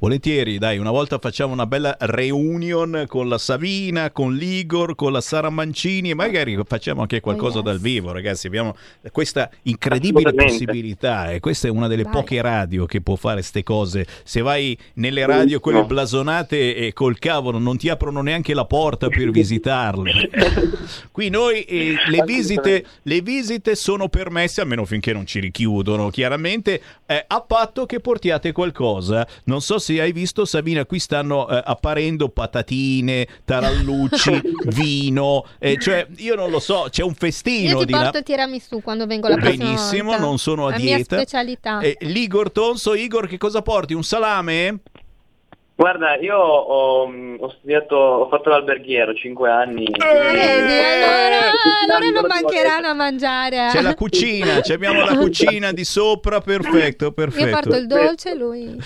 Volentieri, dai, una volta facciamo una bella reunion con la Savina, con l'Igor, con la Sara Mancini e magari facciamo anche qualcosa Oh, yes. dal vivo, ragazzi. Abbiamo questa incredibile possibilità e questa è una delle Vai. poche radio che può fare ste cose. Se vai nelle radio, quelle No. blasonate e col cavolo, non ti aprono neanche la porta per visitarle. Qui noi eh, le, visite, le visite sono permesse, almeno finché non ci richiudono, chiaramente, eh, a patto che portiate qualcosa. Non so se hai visto, Sabina, qui stanno eh, apparendo patatine, tarallucci, vino, eh, cioè io non lo so, c'è un festino Io ti di là. porto il tiramisù quando vengo la prossima Benissimo, volta. non sono a La dieta. mia specialità. Eh, L'Igor Tonso, Igor, che cosa porti? Un salame? Guarda, io ho, ho studiato, ho fatto l'alberghiero 5 anni. Eh, vedi, allora, allora non Tanto mancheranno a mangiare. C'è la cucina, ci abbiamo la cucina di sopra, perfetto, perfetto. Io porto il dolce, lui.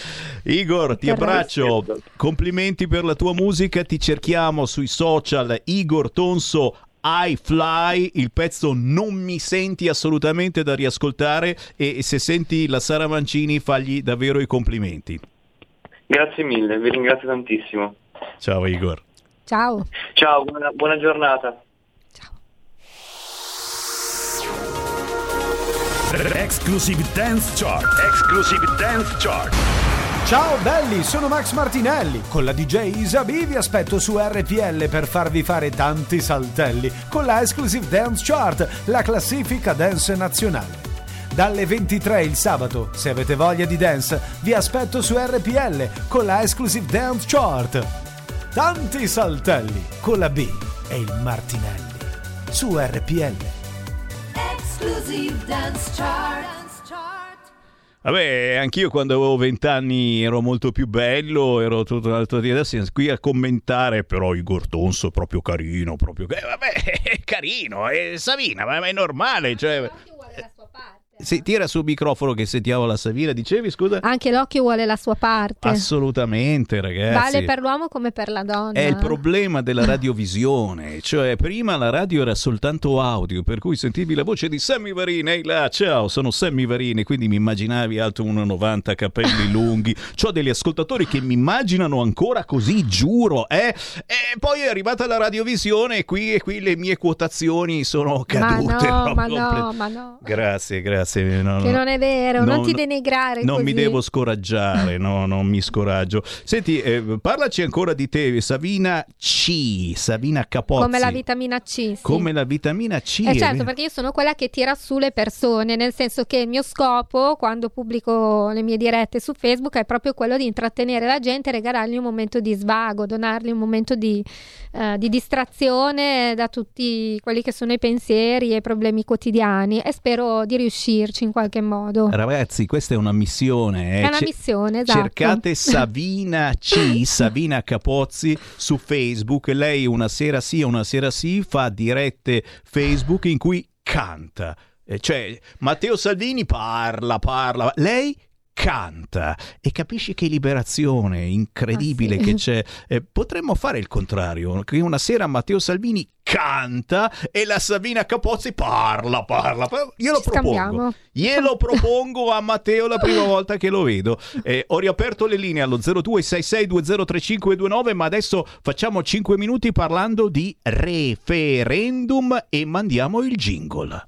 Igor, ti Che abbraccio, complimenti per la tua musica, ti cerchiamo sui social Igor Tonso iFly, il pezzo non mi senti assolutamente da riascoltare e se senti la Sara Mancini fagli davvero i complimenti. Grazie mille, vi ringrazio tantissimo. Ciao Igor. Ciao. Ciao, buona, buona giornata. Exclusive Dance Chart. Exclusive Dance Chart. Ciao belli, sono Max Martinelli. Con la DJ Isabi vi aspetto su RPL per farvi fare tanti saltelli con la Exclusive Dance Chart, la classifica dance nazionale. Dalle 23 il sabato, se avete voglia di dance, vi aspetto su RPL con la Exclusive Dance Chart. Tanti saltelli con la B e il Martinelli su RPL. Exclusive Dance Chart. Vabbè, anch'io quando avevo vent'anni ero molto più bello, ero tutto un altro dire adesso qui a commentare, però Igor Tonso è proprio carino, proprio... Eh, vabbè, è carino, è Savina, ma è normale, cioè... Sì, tira sul microfono che sentiamo la Savina, dicevi scusa? Anche l'occhio vuole la sua parte. Assolutamente, ragazzi. Vale per l'uomo come per la donna. È il problema della radiovisione, cioè prima la radio era soltanto audio, per cui sentivi la voce di Sammy Varini, ehi là, ciao, sono Sammy Varini, quindi mi immaginavi alto 1,90, capelli lunghi, ho degli ascoltatori che mi immaginano ancora così, giuro, eh? E poi è arrivata la radiovisione e qui, e qui le mie quotazioni sono cadute. Ma no, ma no, ma no. Grazie, grazie. No, Che no. non è vero, non No, ti no. denigrare Non così. mi devo scoraggiare, no, non mi scoraggio. Senti, eh, parlaci ancora di te, Savina C, Savina Capozzi. Come la vitamina C. sì. Come la vitamina C. Eh certo, vero. perché io sono quella che tira su le persone, nel senso che il mio scopo quando pubblico le mie dirette su Facebook è proprio quello di intrattenere la gente e regalargli un momento di svago, donargli un momento di, eh, di distrazione da tutti quelli che sono i pensieri e i problemi quotidiani e spero di riuscirci in qualche modo. Ragazzi, questa è una missione. eh. È una missione, esatto. Cercate Savina C, Savina Capozzi su Facebook. Lei una sera sì e una sera sì fa dirette Facebook in cui canta. Eh, Cioè, Matteo Salvini parla, parla. Lei canta e capisci che liberazione incredibile Ah, sì. che c'è. Eh, potremmo fare il contrario, che una sera Matteo Salvini canta e la Savina Capozzi parla, parla. parla. Glielo Ci propongo. scambiamo. Glielo propongo a Matteo la prima volta che lo vedo. Eh, ho riaperto le linee allo 0266203529, ma adesso facciamo 5 minuti parlando di referendum e mandiamo il jingle.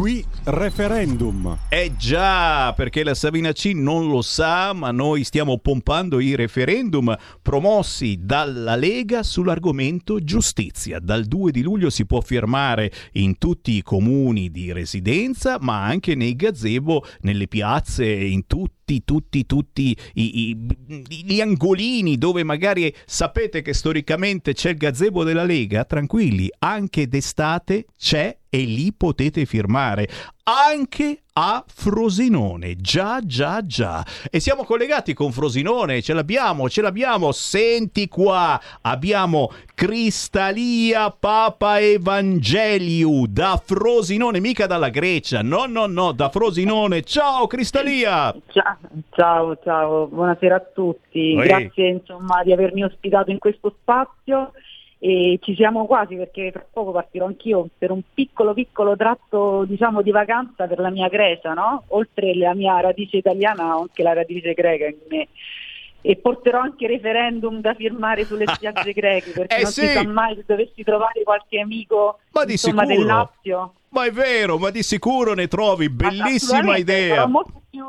Qui referendum. Eh già, perché la Savina C non lo sa, ma noi stiamo pompando i referendum promossi dalla Lega sull'argomento giustizia. Dal 2 di luglio si può firmare in tutti i comuni di residenza, ma anche nei gazebo, nelle piazze, in tutti, tutti, tutti i, i- gli angolini dove magari sapete che storicamente c'è il gazebo della Lega, tranquilli, anche d'estate c'è e lì potete firmare. Anche a Frosinone. Già, già, già. E siamo collegati con Frosinone, ce l'abbiamo, ce l'abbiamo. Senti qua, abbiamo Cristalia Papa Evangeliu da Frosinone, mica dalla Grecia. No, no, no, da Frosinone. Ciao Cristalia. Ciao, ciao, ciao, buonasera a tutti. Oi. Grazie insomma di avermi ospitato in questo spazio e ci siamo quasi perché tra poco partirò anch'io per un piccolo piccolo tratto diciamo di vacanza per la mia Grecia, no? Oltre la mia radice italiana ho anche la radice greca in me. E porterò anche referendum da firmare sulle spiagge greche perché Eh non sì. si sa mai se dovessi trovare qualche amico Ma di insomma, del. Lazio. Ma è vero, ma di sicuro ne trovi, bellissima idea. Farò molte più,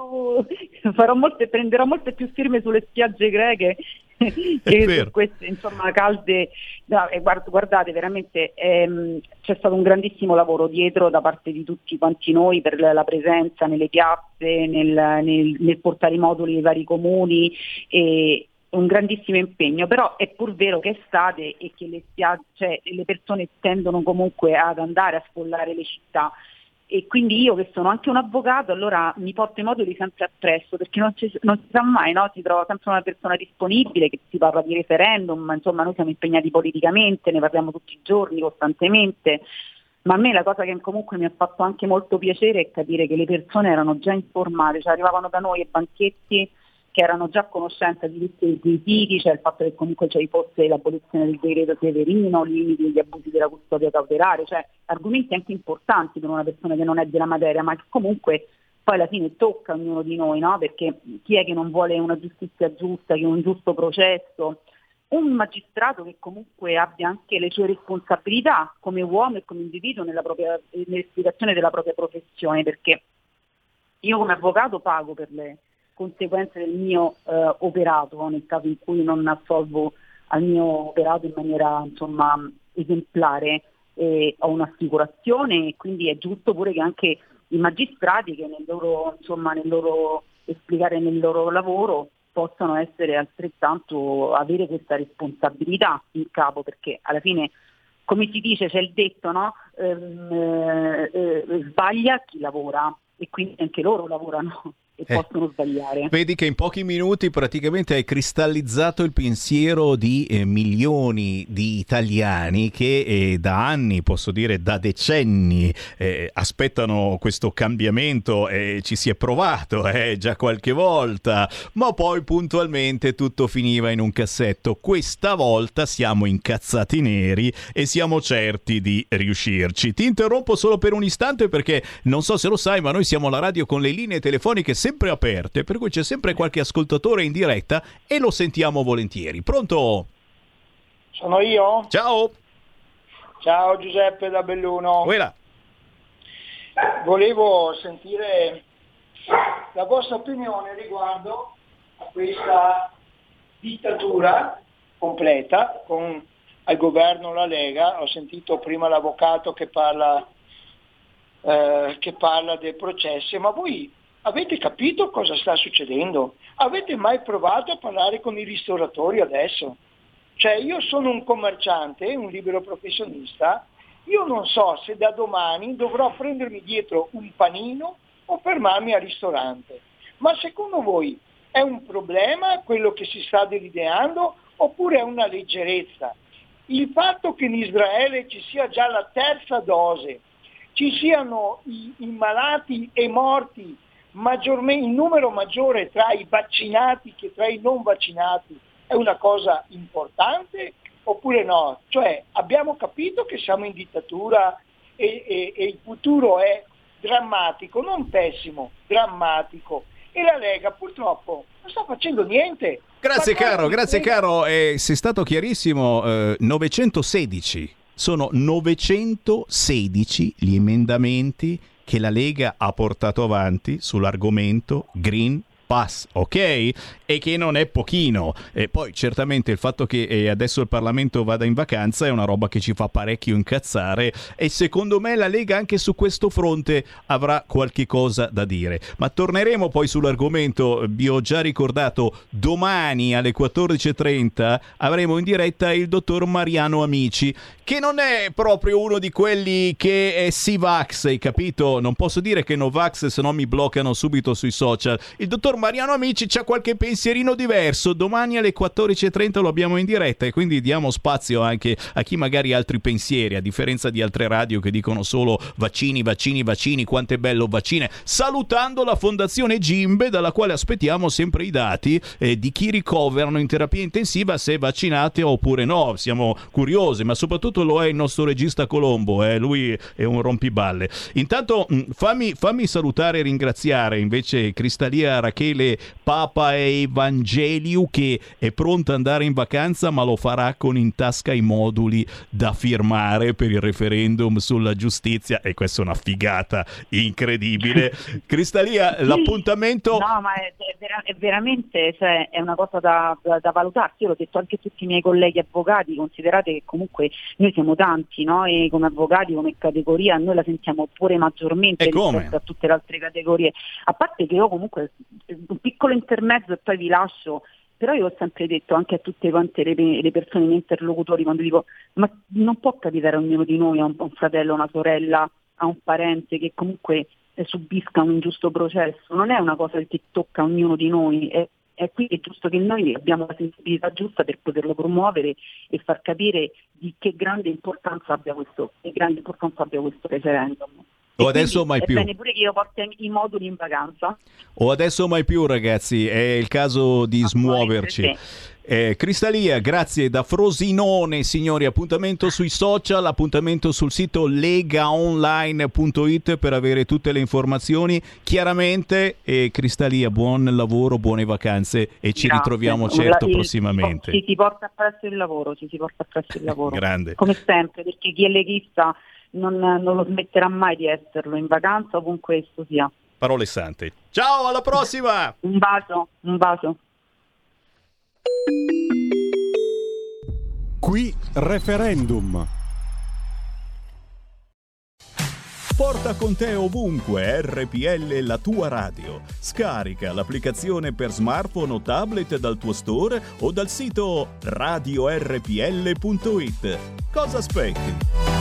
farò molte, prenderò molte più firme sulle spiagge greche che su queste insomma calde. No, e guard- guardate, veramente ehm, c'è stato un grandissimo lavoro dietro da parte di tutti quanti noi per la la presenza nelle piazze, nel, nel- nel portare i moduli ai vari comuni e un grandissimo impegno, però è pur vero che è estate e che le, spiagge, cioè, le persone tendono comunque ad andare a sfollare le città e quindi io che sono anche un avvocato allora mi porto i moduli sempre appresso perché non, ci- non si sa mai, no? si trova sempre una persona disponibile che si parla di referendum, ma insomma noi siamo impegnati politicamente, ne parliamo tutti i giorni, costantemente, ma a me la cosa che comunque mi ha fatto anche molto piacere è capire che le persone erano già informate, cioè arrivavano da noi ai banchetti che erano già a conoscenza di tutti i requisiti, cioè il fatto che comunque ci fosse l'abolizione del decreto Severino, limiti degli abusi della custodia cautelare, cioè argomenti anche importanti per una persona che non è della materia, ma che comunque poi alla fine tocca a ognuno di noi, no? perché chi è che non vuole una giustizia giusta, che un giusto processo, un magistrato che comunque abbia anche le sue responsabilità come uomo e come individuo nella propria, nell'esplicazione della propria professione, perché io come avvocato pago per le conseguenze del mio eh, operato nel caso in cui non assolvo al mio operato in maniera insomma, esemplare. eh, ho un'assicurazione e quindi è giusto pure che anche i magistrati che nel loro, insomma, nel loro esplicare nel loro lavoro possano essere altrettanto avere questa responsabilità in capo perché alla fine come si dice c'è il detto no? Ehm, eh, eh, sbaglia chi lavora e quindi anche loro lavorano e Eh. possono sbagliare. Vedi che in pochi minuti praticamente hai cristallizzato il pensiero di eh, milioni di italiani che eh, da anni, posso dire da decenni, eh, aspettano questo cambiamento e ci si è provato eh, già qualche volta, ma poi puntualmente tutto finiva in un cassetto. Questa volta siamo incazzati neri e siamo certi di riuscirci. Ti interrompo solo per un istante perché non so se lo sai, ma noi siamo la radio con le linee telefoniche sempre aperte, per cui c'è sempre qualche ascoltatore in diretta e lo sentiamo volentieri. Pronto? Sono io? Ciao. Ciao Giuseppe da Belluno. Quella. Volevo sentire la vostra opinione riguardo a questa dittatura completa con al governo la Lega. Ho sentito prima l'avvocato che parla, eh, che parla dei processi, ma voi avete capito cosa sta succedendo? Avete mai provato a parlare con i ristoratori adesso? Cioè io sono un commerciante, un libero professionista, io non so se da domani dovrò prendermi dietro un panino o fermarmi al ristorante. Ma secondo voi è un problema quello che si sta delineando oppure è una leggerezza? Il fatto che in Israele ci sia già la terza dose, ci siano i, i malati e morti in numero maggiore tra i vaccinati che tra i non vaccinati, è una cosa importante oppure no? Cioè abbiamo capito che siamo in dittatura e, e- e il futuro è drammatico, non pessimo, drammatico. E la Lega purtroppo non sta facendo niente. Grazie Ma caro, grazie caro. Eh, sei stato chiarissimo. eh, 916. Sono 916 gli emendamenti che la Lega ha portato avanti sull'argomento Green Pass, ok? E che non è pochino. E poi certamente il fatto che eh, adesso il Parlamento vada in vacanza è una roba che ci fa parecchio incazzare e secondo me la Lega anche su questo fronte avrà qualche cosa da dire. Ma torneremo poi sull'argomento, vi ho già ricordato, domani alle 14.30 avremo in diretta il dottor Mariano Amici, che non è proprio uno di quelli che è Sivax, hai capito? Non posso dire che Novax se no mi bloccano subito sui social. Il dottor Mariano Amici c'ha qualche pensierino diverso, domani alle 14.30 lo abbiamo in diretta e quindi diamo spazio anche a chi magari ha altri pensieri, a differenza di altre radio che dicono solo vaccini, vaccini, vaccini, quanto è bello vaccine, salutando la fondazione Gimbe dalla quale aspettiamo sempre i dati eh, di chi ricoverano in terapia intensiva se vaccinati oppure no, siamo curiosi, ma soprattutto lo è il nostro regista Colombo, eh, lui è un rompiballe. Intanto mh, fammi, fammi salutare e ringraziare invece Cristalia Rachele Papa e Evangeliu che è pronta ad andare in vacanza ma lo farà con in tasca i moduli da firmare per il referendum sulla giustizia e questa è una figata incredibile. Cristalia, l'appuntamento... No, ma è, è vera- è veramente cioè, è una cosa da, da, da valutarsi. Io l'ho detto anche a tutti i miei colleghi avvocati, considerate che comunque noi siamo tanti, no? E come avvocati, come categoria, noi la sentiamo pure maggiormente rispetto a tutte le altre categorie. A parte che io comunque un piccolo intermezzo e poi vi lascio. Però io ho sempre detto anche a tutte quante le, le persone, i miei interlocutori, quando dico ma non può capitare a ognuno di noi, a un, a un fratello, a una sorella, a un parente che comunque eh, subisca un ingiusto processo, non è una cosa che tocca a ognuno di noi, è, è qui è giusto che noi abbiamo la sensibilità giusta per poterlo promuovere e far capire di che grande importanza abbia questo, che grande importanza abbia questo referendum. O adesso quindi mai più. È bene pure che io porti i moduli in vacanza. O adesso o mai più, ragazzi, è il caso di smuoverci. Eh, Cristalia, grazie da Frosinone, signori. Appuntamento sui social, appuntamento sul sito legaonline.it per avere tutte le informazioni. Chiaramente, eh, Cristalia, buon lavoro, buone vacanze e ci Grazie. ritroviamo certo il- prossimamente. Ci si porta appresso il lavoro, ci si porta appresso il lavoro. Grande. Come sempre, perché chi è leghista non, non lo smetterà mai di esserlo, in vacanza ovunque esso sia. Parole sante. Ciao, alla prossima! Un bacio, un bacio. Qui referendum. Porta con te ovunque RPL la tua radio. Scarica l'applicazione per smartphone o tablet dal tuo store o dal sito radiorpl.it. Cosa aspetti?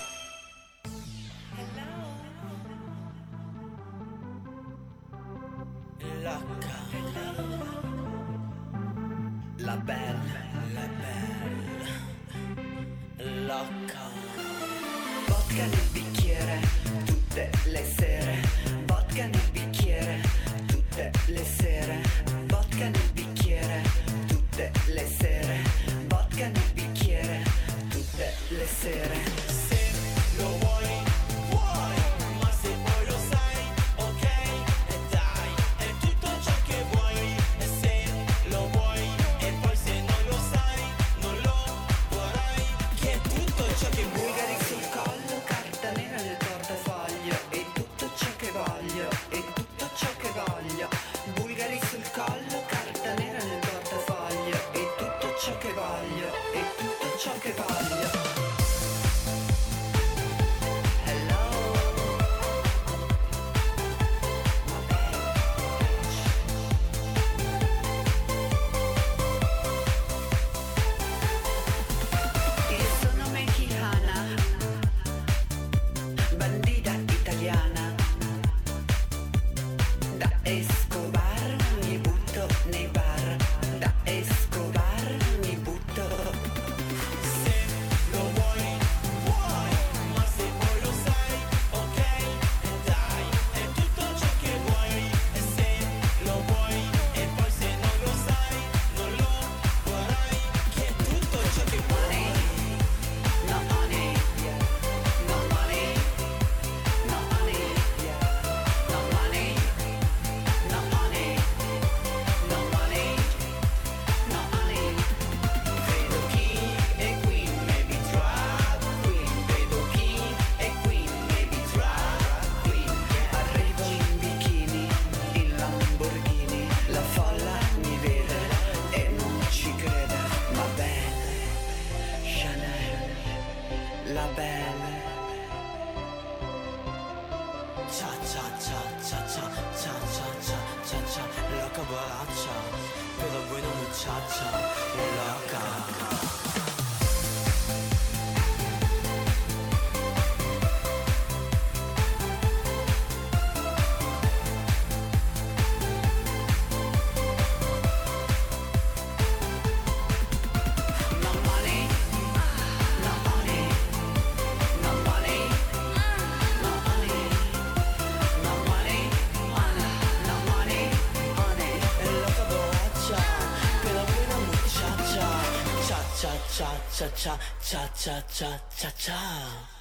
Cha cha cha cha.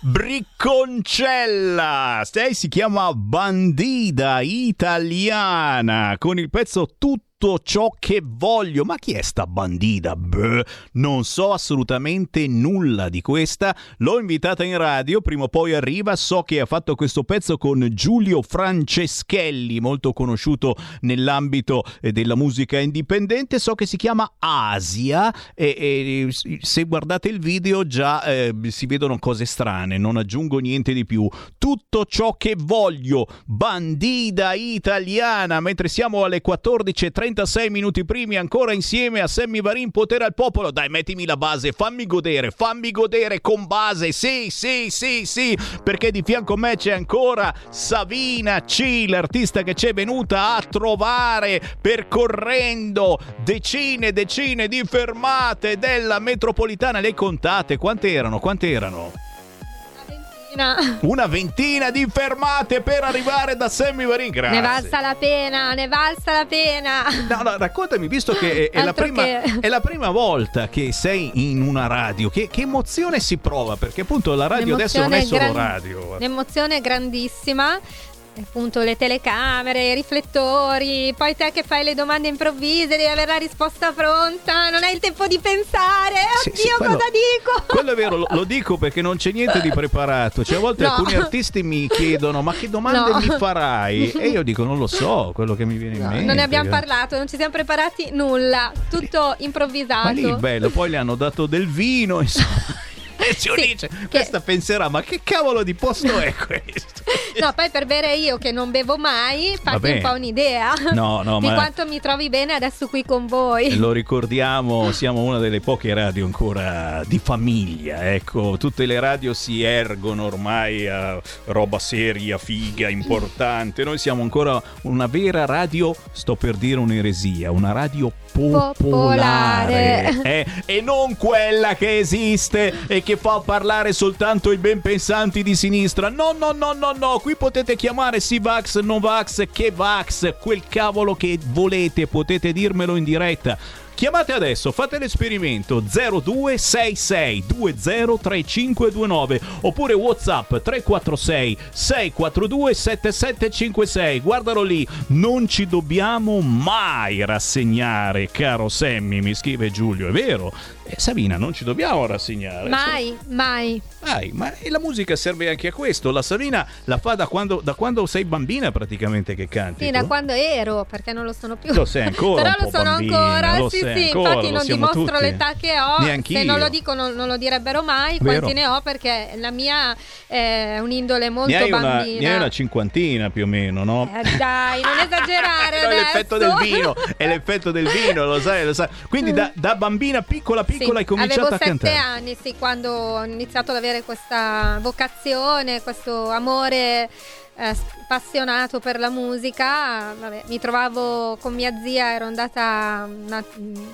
Bricconcella! Lei si chiama Bandida Italiana con il pezzo Tutto ciò che voglio. Ma chi è sta bandida? Beh, non so assolutamente nulla di questa. L'ho invitata in radio, prima o poi arriva. So che ha fatto questo pezzo con Giulio Franceschelli, molto conosciuto nell'ambito eh, della musica indipendente. So che si chiama Asia e, e se guardate il video già eh, si vedono cose strane, non aggiungo niente di più. Tutto ciò che voglio, bandida italiana, mentre siamo alle 14.36 minuti primi ancora insieme a Sammy Varin, potere al popolo. Dai, mettimi la base, fammi godere, fammi godere con base. Sì, sì, sì, sì, perché di fianco a me c'è ancora Savina C, l'artista che ci è venuta a trovare percorrendo decine e decine di fermate della metropolitana. Le contate? Quante erano? Quante erano? Ventina. Una ventina di fermate per arrivare da Sammy Varin. Grazie. Ne valsa la pena, ne valsa la pena. No, no, raccontami, visto che è, è la prima, che- è la prima volta che sei in una radio, che, che emozione si prova? Perché appunto la radio adesso non è solo gran- radio. Un'emozione grandissima. Appunto le telecamere, i riflettori, poi te che fai le domande improvvise, devi avere la risposta pronta, non hai il tempo di pensare. Sì, Oddio, sì, quello- cosa dico? Quello è vero, lo, lo dico perché non c'è niente di preparato. Cioè, a volte No. alcuni artisti mi chiedono: Ma che domande No. mi farai? E io dico: Non lo so, quello che mi viene in mente. Non ne abbiamo parlato, non ci siamo preparati nulla, tutto improvvisato. Ma lì bello, poi le hanno dato del vino, insomma. E si Sì, dice, questa penserà, ma che cavolo di posto è questo? No, poi per bere io che non bevo mai, Vabbè. un po' un'idea No, no, di ma- quanto mi trovi bene adesso qui con voi. Lo ricordiamo, siamo una delle poche radio ancora di famiglia, ecco, tutte le radio si ergono ormai a roba seria, figa, importante. Noi siamo ancora una vera radio, sto per dire un'eresia, una radio popolare, Popolare. eh, e non quella che esiste e che fa parlare soltanto i ben pensanti di sinistra. No, no, no, no, no, qui potete chiamare Sivax, Novax, che Vax, quel cavolo che volete, potete dirmelo in diretta. Chiamate adesso, fate l'esperimento 0266203529 oppure WhatsApp 346 642 7756. Guardalo lì, non ci dobbiamo mai rassegnare, caro Sammy, mi scrive Giulio, è vero? Eh, Sabina, non ci dobbiamo rassegnare. Mai, mai. Dai, ma la musica serve anche a questo. La Sabina la fa da quando, da quando sei bambina praticamente che canti. Sì, tu? da quando ero, perché non lo sono più. Lo sei ancora Però lo sono bambina, ancora. lo sì, sì, ancora, infatti non dimostro tutti. l'età che ho. Neanch'io. Se non lo dico non, non lo direbbero mai. Vero. Quanti ne ho perché la mia è un'indole molto Ne hai, una, bambina. ne hai una cinquantina più o meno, no? Eh, dai, non esagerare No, è l'effetto del vino, è l'effetto del vino, lo sai, lo sai. Quindi da, da bambina piccola piccola Sì, hai cominciato avevo a sette cantare. anni, sì, quando ho iniziato ad avere questa vocazione, questo amore eh, spassionato per la musica. Vabbè, mi trovavo con mia zia, ero andata una mm,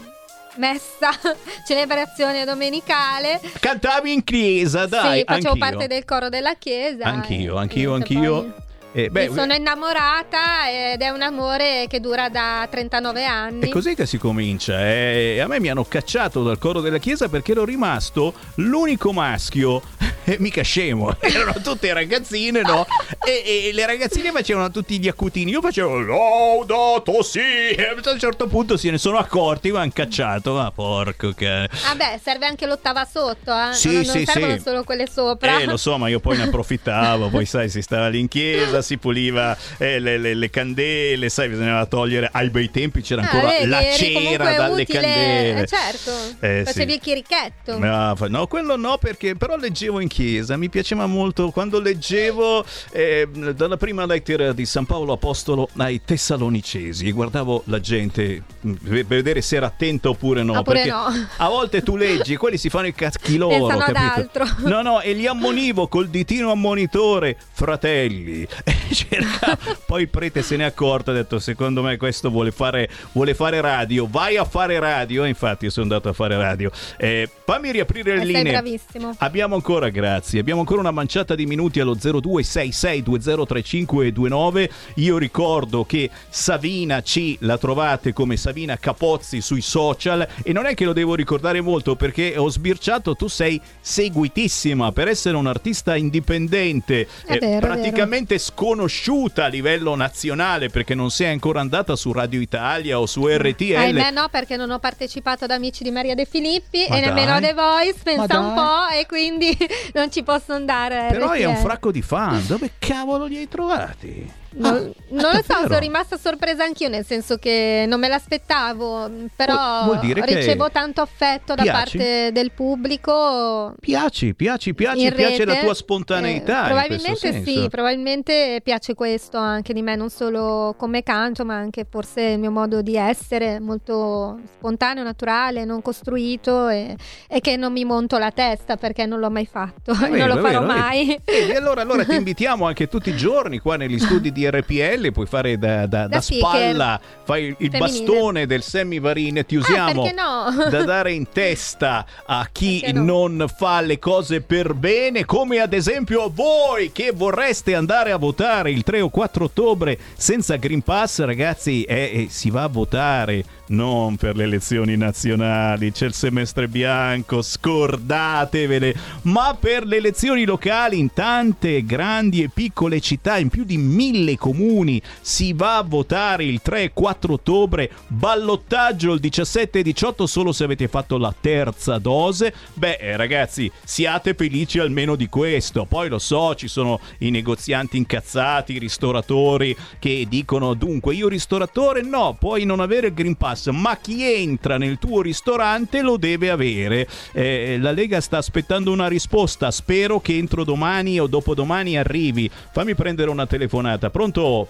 messa, celebrazione domenicale. Cantavi in chiesa, dai, sì, facevo anch'io. parte del coro della chiesa. Anch'io, anch'io, anch'io. poi Eh, beh, mi sono innamorata ed è un amore che dura da 39 anni. È così che si comincia. eh. A me mi hanno cacciato dal coro della chiesa perché ero rimasto l'unico maschio. Eh, mica scemo, erano tutte ragazzine, no? E, e le ragazzine facevano tutti gli accutini. Io facevo laudato sì. E a un certo punto se ne sono accorti, mi hanno cacciato. Ma porco cane. Vabbè, serve anche l'ottava sotto, eh? Sì, non, sì, non servono sì. solo quelle sopra. Eh, lo so, ma io poi ne approfittavo. Poi, sai, si stava lì in chiesa, si puliva eh, le, le- le candele, sai, bisognava togliere. Ai bei tempi c'era Ah, ancora vedi, la cera dalle utile. candele. Eh, certo, Eh, facevi sì. il chirichetto. No, no, quello no, perché però leggevo in chiesa, mi piaceva molto quando leggevo eh, dalla prima lettera di San Paolo Apostolo ai Tessalonicesi e guardavo la gente per vedere se era attenta oppure no. Oppure perché no. a volte tu leggi quelli si fanno i cacchi loro, capito? No, no, e li ammonivo col ditino ammonitore, fratelli. E cercavo- Poi il prete se ne è accorto e ha detto: Secondo me questo vuole fare, vuole fare radio. Vai a fare radio. E infatti, io sono andato a fare radio. Eh, fammi riaprire le Eh, sei linee. bravissimo. Abbiamo ancora, grazie, abbiamo ancora una manciata di minuti allo 0266203529. Io ricordo che Savina C la trovate come Savina Capozzi sui social e non è che lo devo ricordare molto perché ho sbirciato, tu sei seguitissima per essere un artista indipendente, eh, vero, praticamente sconosciuta a livello nazionale perché non sei ancora andata su Radio Italia o su RTL. Ahimè no, perché non ho partecipato ad Amici di Maria De Filippi Ma e nemmeno a dai. The Voice, pensa un dai. po', e quindi non ci posso andare. Però hai un RTL. fracco di fan, dove cavolo li hai trovati? Non, Ah, non lo so, sono rimasta sorpresa anch'io, nel senso che non me l'aspettavo, però Vuol- vuol ricevo tanto affetto da piaci? parte del pubblico. Piaci, piaci, piaci, piace la rete. tua spontaneità. Eh, probabilmente sì, probabilmente piace questo anche di me, non solo come canto, ma anche forse il mio modo di essere, molto spontaneo, naturale, non costruito e, e che non mi monto la testa perché non l'ho mai fatto e non vero, lo farò vero, mai. E allora, allora ti invitiamo anche tutti i giorni qua negli studi di di RPL, puoi fare da, da- Da da spalla, fai il, il Femminile. bastone del Sammy Varin, ti usiamo perché no? da dare in testa a chi Perché no? non fa le cose per bene, come ad esempio voi che vorreste andare a votare il 3 o 4 ottobre senza Green Pass, ragazzi, eh, eh, si va a votare non per le elezioni nazionali, c'è il semestre bianco, scordatevele, ma per le elezioni locali in tante grandi e piccole città, in più di mille comuni, si va a votare il 3 e 4 ottobre, ballottaggio il 17 e 18 solo se avete fatto la terza dose. Beh, eh, ragazzi, siate felici almeno di questo. Poi lo so, ci sono i negozianti incazzati, i ristoratori che dicono dunque io ristoratore no, puoi non avere il Green Pass, ma chi entra nel tuo ristorante lo deve avere. Eh, la Lega sta aspettando una risposta, spero che entro domani o dopodomani arrivi. Fammi prendere una telefonata. Pronto?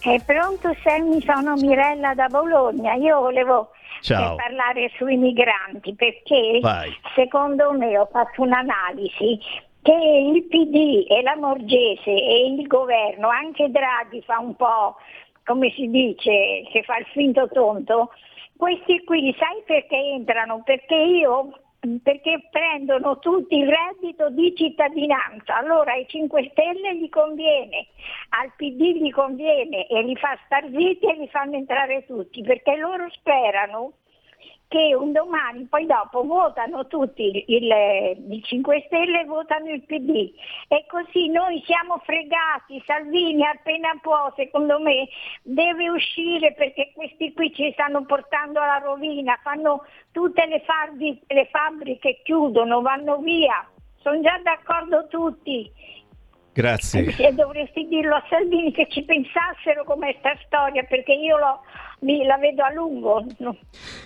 È pronto Sammy, sono Mirella da Bologna. Io volevo Ciao. eh, parlare sui migranti perché Vai. secondo me ho fatto un'analisi che il PD e la Morgese e il governo, anche Draghi fa un po' come si dice, che fa il finto tonto, questi qui sai perché entrano? Perché io perché prendono tutti il reddito di cittadinanza, allora ai 5 Stelle gli conviene, al PD gli conviene e li fa star zitti e li fanno entrare tutti, perché loro sperano che un domani, poi dopo votano tutti il, il- il 5 Stelle e votano il PD e così noi siamo fregati, Salvini appena può secondo me deve uscire perché questi qui ci stanno portando alla rovina, fanno tutte le, fardi- le fabbriche chiudono, vanno via, sono già d'accordo tutti. Grazie. E dovresti dirlo a Salvini che ci pensassero come sta storia perché io lo- mi- la vedo a lungo.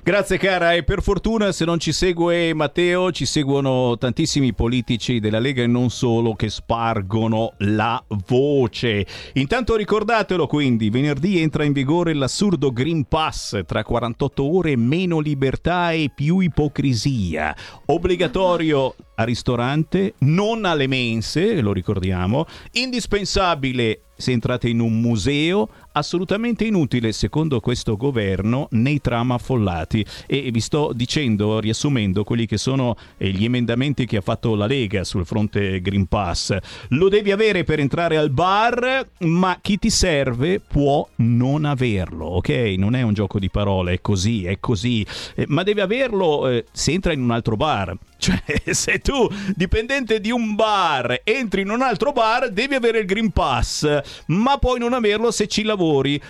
Grazie cara e per fortuna se non ci segue Matteo ci seguono tantissimi politici della Lega e non solo che spargono la voce. Intanto ricordatelo quindi, venerdì entra in vigore l'assurdo Green Pass, tra 48 ore meno libertà e più ipocrisia. Obbligatorio a ristorante, non alle mense, lo ricordiamo, indispensabile se entrate in un museo, assolutamente inutile secondo questo governo nei tram affollati. E vi sto dicendo, riassumendo quelli che sono eh, gli emendamenti che ha fatto la Lega sul fronte Green Pass. Lo devi avere per entrare al bar, ma chi ti serve può non averlo, ok? Non è un gioco di parole, è così, è così. Eh, ma devi averlo eh, se entra in un altro bar. Cioè, se tu, dipendente di un bar, entri in un altro bar, devi avere il Green Pass, ma puoi non averlo se ci lavori.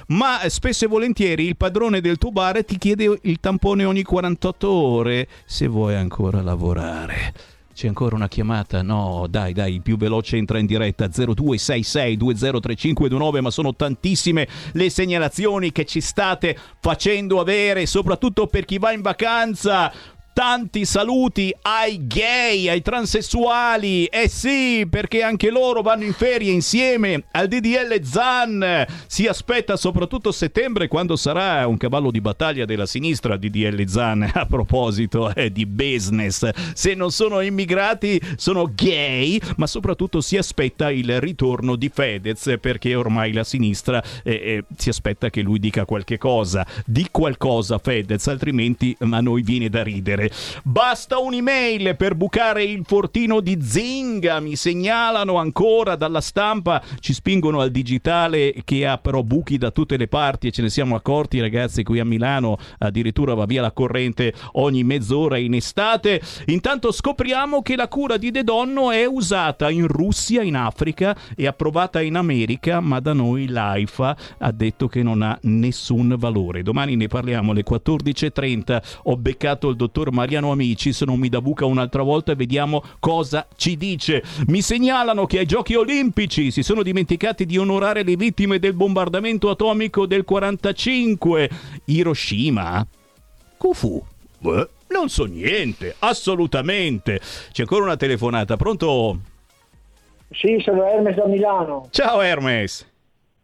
Ma eh, spesso e volentieri il padrone del tuo bar ti chiede il tampone ogni 48 ore se vuoi ancora lavorare. C'è ancora una chiamata? No, dai, dai, il più veloce entra in diretta 0266203529, ma sono tantissime le segnalazioni che ci state facendo avere, soprattutto per chi va in vacanza. Tanti saluti ai gay, ai transessuali. Eh sì, perché anche loro vanno in ferie insieme al DDL Zan. Si aspetta soprattutto settembre quando sarà un cavallo di battaglia della sinistra DDL Zan. A proposito eh, di business, se non sono immigrati sono gay, ma soprattutto si aspetta il ritorno di Fedez perché ormai la sinistra eh, eh, si aspetta che lui dica qualche cosa. Di qualcosa Fedez, altrimenti a noi viene da ridere. Basta un'email per bucare il fortino di Zinga, mi segnalano ancora dalla stampa, ci spingono al digitale che ha però buchi da tutte le parti e ce ne siamo accorti ragazzi qui a Milano addirittura va via la corrente ogni mezz'ora in estate. Intanto scopriamo che la cura di De Donno è usata in Russia, in Africa e approvata in America, ma da noi l'AIFA ha detto che non ha nessun valore. Domani ne parliamo alle 14.30. Ho beccato il dottor Mariano Amici, se non mi da buca un'altra volta vediamo cosa ci dice. Mi segnalano che ai Giochi Olimpici si sono dimenticati di onorare le vittime del bombardamento atomico del 45. Hiroshima? Kufu? Beh, non so niente, assolutamente. C'è ancora una telefonata, pronto? Sì, sono Hermes da Milano. Ciao Hermes.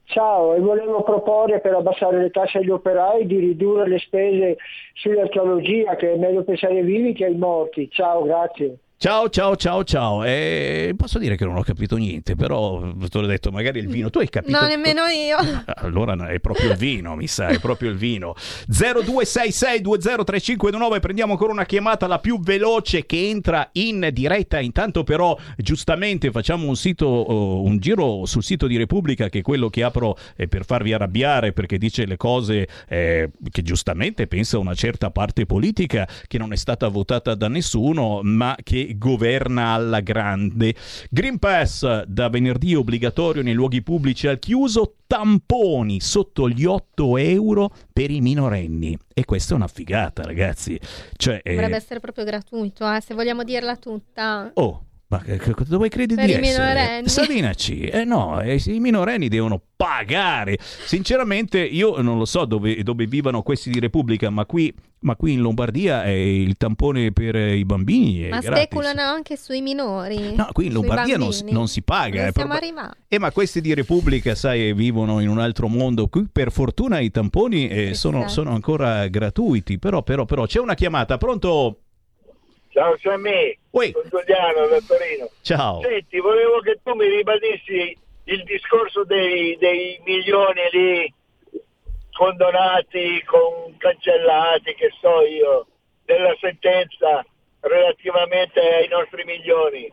Ciao, e volevo proporre per abbassare le tasse agli operai di ridurre le spese sull'archeologia, che è meglio pensare ai vivi che ai morti. Ciao, grazie. Ciao, ciao, ciao, ciao. Eh, posso dire che non ho capito niente, però te l'ho detto, magari il vino. Tu hai capito? No, nemmeno io. Allora è proprio il vino, mi sa, è proprio il vino. 0266203529, prendiamo ancora una chiamata, la più veloce che entra in diretta. Intanto però, giustamente, facciamo un sito, oh, un giro sul sito di Repubblica, che è quello che apro eh, per farvi arrabbiare, perché dice le cose eh, che giustamente pensa una certa parte politica, che non è stata votata da nessuno, ma che governa alla grande. Green Pass da venerdì obbligatorio nei luoghi pubblici al chiuso, tamponi sotto gli 8 euro per i minorenni. E questa è una figata, ragazzi. Cioè, eh, Dovrebbe essere proprio gratuito, eh, se vogliamo dirla tutta. Oh, ma che- che- dove credi Per di essere? minorenni. Savinaci, eh no, eh, i minorenni devono pagare. Sinceramente, io non lo so dove, dove vivano questi di Repubblica, ma qui, ma qui in Lombardia è il tampone per i bambini. Ma gratis. speculano anche sui minori. No, qui in Lombardia non, non si paga. Non eh, siamo proba- arrivati. eh, ma questi di Repubblica, sai, vivono in un altro mondo. Qui per fortuna i tamponi eh, sono, sono ancora gratuiti. Però, però, però, c'è una chiamata. Pronto? Ciao Sammy, sono Giuliano da Torino. Ciao. Senti, volevo che tu mi ribadissi il discorso dei, dei milioni lì condonati, con cancellati, che so io, della sentenza relativamente ai nostri milioni.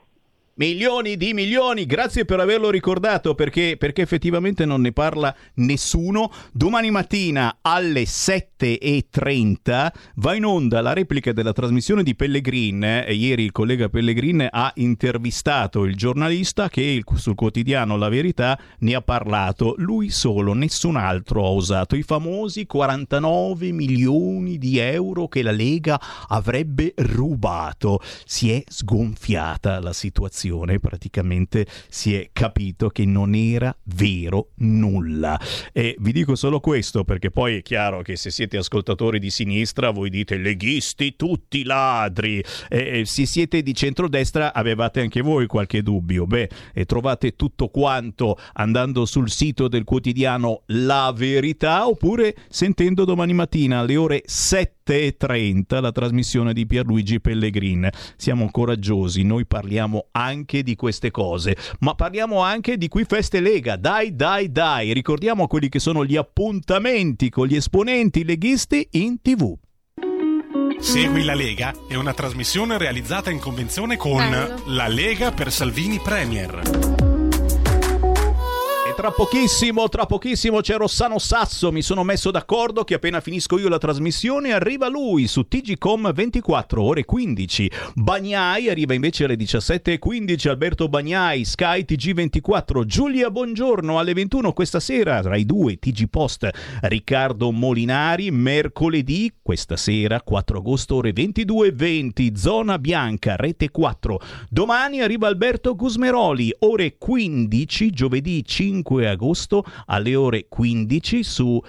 Milioni di milioni, grazie per averlo ricordato perché, perché effettivamente non ne parla nessuno. Domani mattina alle 7.30 va in onda la replica della trasmissione di Pellegrin. Eh, Ieri il collega Pellegrin ha intervistato il giornalista che sul quotidiano La Verità ne ha parlato. Lui solo, nessun altro ha usato i famosi 49 milioni di euro che la Lega avrebbe rubato. Si è sgonfiata la situazione, praticamente si è capito che non era vero nulla. E vi dico solo questo perché poi è chiaro che se siete ascoltatori di sinistra voi dite leghisti tutti ladri, e se siete di centrodestra avevate anche voi qualche dubbio. Beh, e trovate tutto quanto andando sul sito del quotidiano La Verità oppure sentendo domani mattina alle ore 7.30 la trasmissione di Pierluigi Pellegrin. Siamo coraggiosi, noi parliamo anche di queste cose, ma parliamo anche di qui Feste Lega. Dai, dai, dai, ricordiamo quelli che sono gli appuntamenti con gli esponenti leghisti in tv. Segui la Lega è una trasmissione realizzata in convenzione con Bello. La Lega per Salvini Premier. Tra pochissimo, tra pochissimo c'è Rossano Sasso. Mi sono messo d'accordo che appena finisco io la trasmissione arriva lui su TGCom 24 ore 15. Bagnai arriva invece alle 17.15. Alberto Bagnai, Sky TG24. Giulia Buongiorno alle 21 questa sera. Rai 2 TG Post. Riccardo Molinari mercoledì questa sera 4 agosto ore 22.20. Zona Bianca Rete 4. Domani arriva Alberto Gusmeroli ore 15 giovedì 5 agosto alle ore 15 su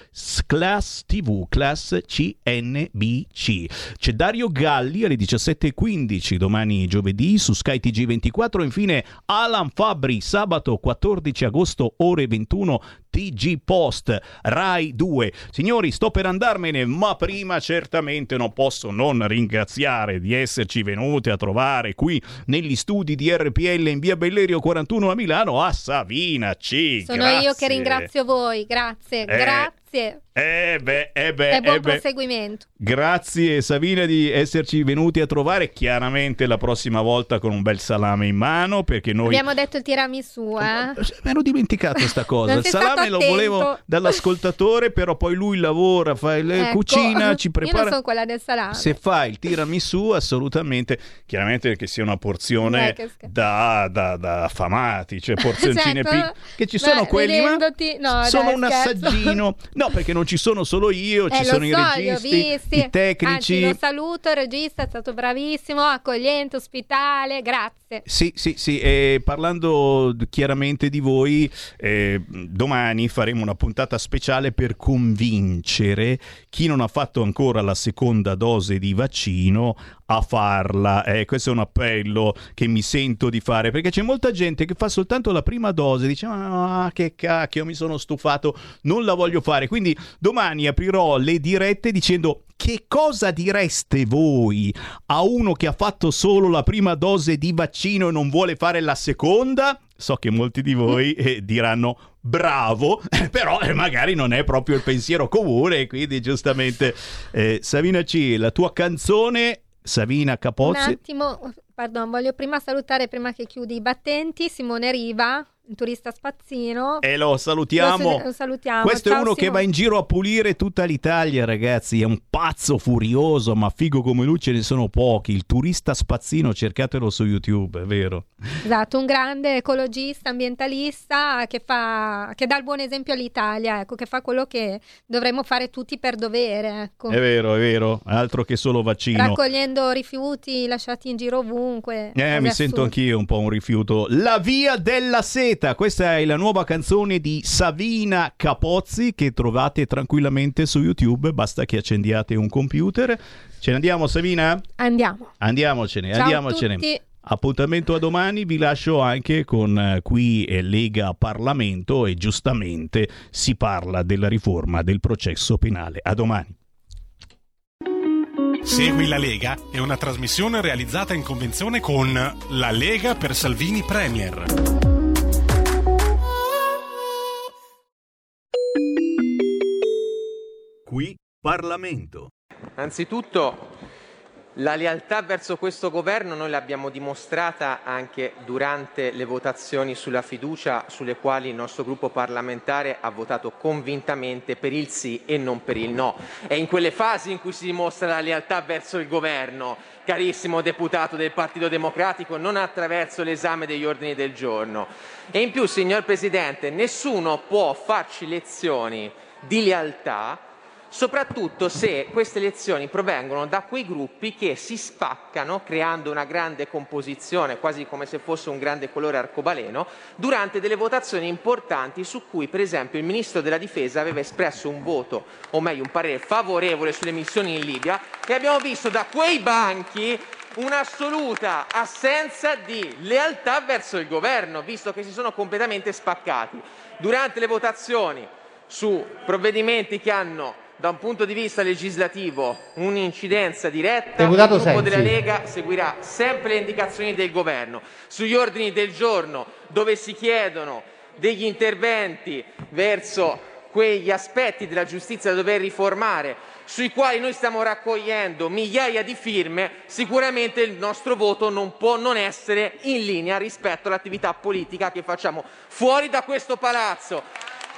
Class TV, Class CNBC. C'è Dario Galli alle 17.15 domani giovedì su Sky TG24. Infine Alan Fabri sabato 14 agosto ore 21 TG Post Rai 2. Signori, sto per andarmene, ma prima certamente non posso non ringraziare di esserci venuti a trovare qui negli studi di RPL in via Bellerio 41 a Milano a Savinaci. Sono io che Grazie. ringrazio voi, grazie, grazie. Eh beh, eh beh, e buon eh proseguimento. Grazie Savina di esserci venuti a trovare chiaramente la prossima volta con un bel salame in mano perché noi Abbiamo detto il tiramisù, eh? mi ero dimenticato sta cosa. Il salame lo volevo dall'ascoltatore, però poi lui lavora, fa il Ecco, cucina, ci Io non prepara. sono quella del salame. Se fa il tiramisù, assolutamente, chiaramente che sia una porzione che da, da, da affamati, cioè porzioncine Certo. piccole, che ci sono Beh, quelli, ma no, sono dai, un scherzo. assaggino. No, perché non ci sono solo io, ci Eh, sono lo i so, ho registi, i tecnici. Anzi, lo saluto, il regista è stato bravissimo, accogliente, ospitale, grazie. Sì, sì, sì, e parlando chiaramente di voi, eh, domani faremo una puntata speciale per convincere chi non ha fatto ancora la seconda dose di vaccino a farla. Eh, questo è un appello che mi sento di fare perché c'è molta gente che fa soltanto la prima dose, dice ah che cacchio mi sono stufato, non la voglio fare. Quindi domani aprirò le dirette dicendo che cosa direste voi a uno che ha fatto solo la prima dose di vaccino e non vuole fare la seconda? So che molti di voi eh, diranno bravo, però eh, magari non è proprio il pensiero comune, quindi giustamente eh, Savina C, la tua canzone Savina Un Capozzi. attimo, pardon, voglio prima salutare, prima che chiudi i battenti, Simone Riva, un turista spazzino. E lo salutiamo. Lo, salutiamo. Questo Ciao, è uno che Simone. va in giro a pulire tutta l'Italia, ragazzi. È un pazzo furioso, ma figo come lui ce ne sono pochi. Il turista spazzino, cercatelo su YouTube, è vero. Esatto, un grande ecologista, ambientalista che, fa, che dà il buon esempio all'Italia, ecco, che fa quello che dovremmo fare tutti per dovere, ecco. È vero, è vero. Altro che solo vaccino. Raccogliendo rifiuti lasciati in giro ovunque. Eh, mi sento assurde. anch'io un po' un rifiuto. La via della seta, questa è la nuova canzone di Savina Capozzi che trovate tranquillamente su YouTube, basta che accendiate un computer. Ce ne andiamo Savina? Andiamo. Andiamocene, Ciao a andiamocene. tutti. Appuntamento a domani, vi lascio anche con eh, qui Lega Parlamento e giustamente si parla della riforma del processo penale. A domani. Segui la Lega è una trasmissione realizzata in convenzione con La Lega per Salvini Premier. Qui Parlamento. Anzitutto la lealtà verso questo governo noi l'abbiamo dimostrata anche durante le votazioni sulla fiducia sulle quali il nostro gruppo parlamentare ha votato convintamente per il sì e non per il no. È in quelle fasi in cui si dimostra la lealtà verso il governo, carissimo deputato del Partito Democratico, non attraverso l'esame degli ordini del giorno. E in più, signor Presidente, nessuno può farci lezioni di lealtà soprattutto se queste elezioni provengono da quei gruppi che si spaccano creando una grande composizione, quasi come se fosse un grande colore arcobaleno, durante delle votazioni importanti su cui per esempio il Ministro della Difesa aveva espresso un voto, o meglio un parere favorevole sulle missioni in Libia e abbiamo visto da quei banchi un'assoluta assenza di lealtà verso il governo, visto che si sono completamente spaccati. Durante le votazioni su provvedimenti che hanno da un punto di vista legislativo un'incidenza diretta, Deputato il gruppo Sensi. della Lega seguirà sempre le indicazioni del governo. Sugli ordini del giorno dove si chiedono degli interventi verso quegli aspetti della giustizia da dover riformare, sui quali noi stiamo raccogliendo migliaia di firme, sicuramente il nostro voto non può non essere in linea rispetto all'attività politica che facciamo fuori da questo palazzo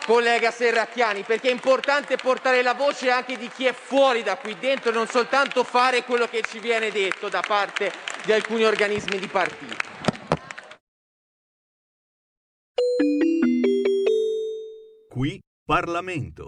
collega Serracchiani, perché è importante portare la voce anche di chi è fuori da qui dentro e non soltanto fare quello che ci viene detto da parte di alcuni organismi di partito. Qui Parlamento.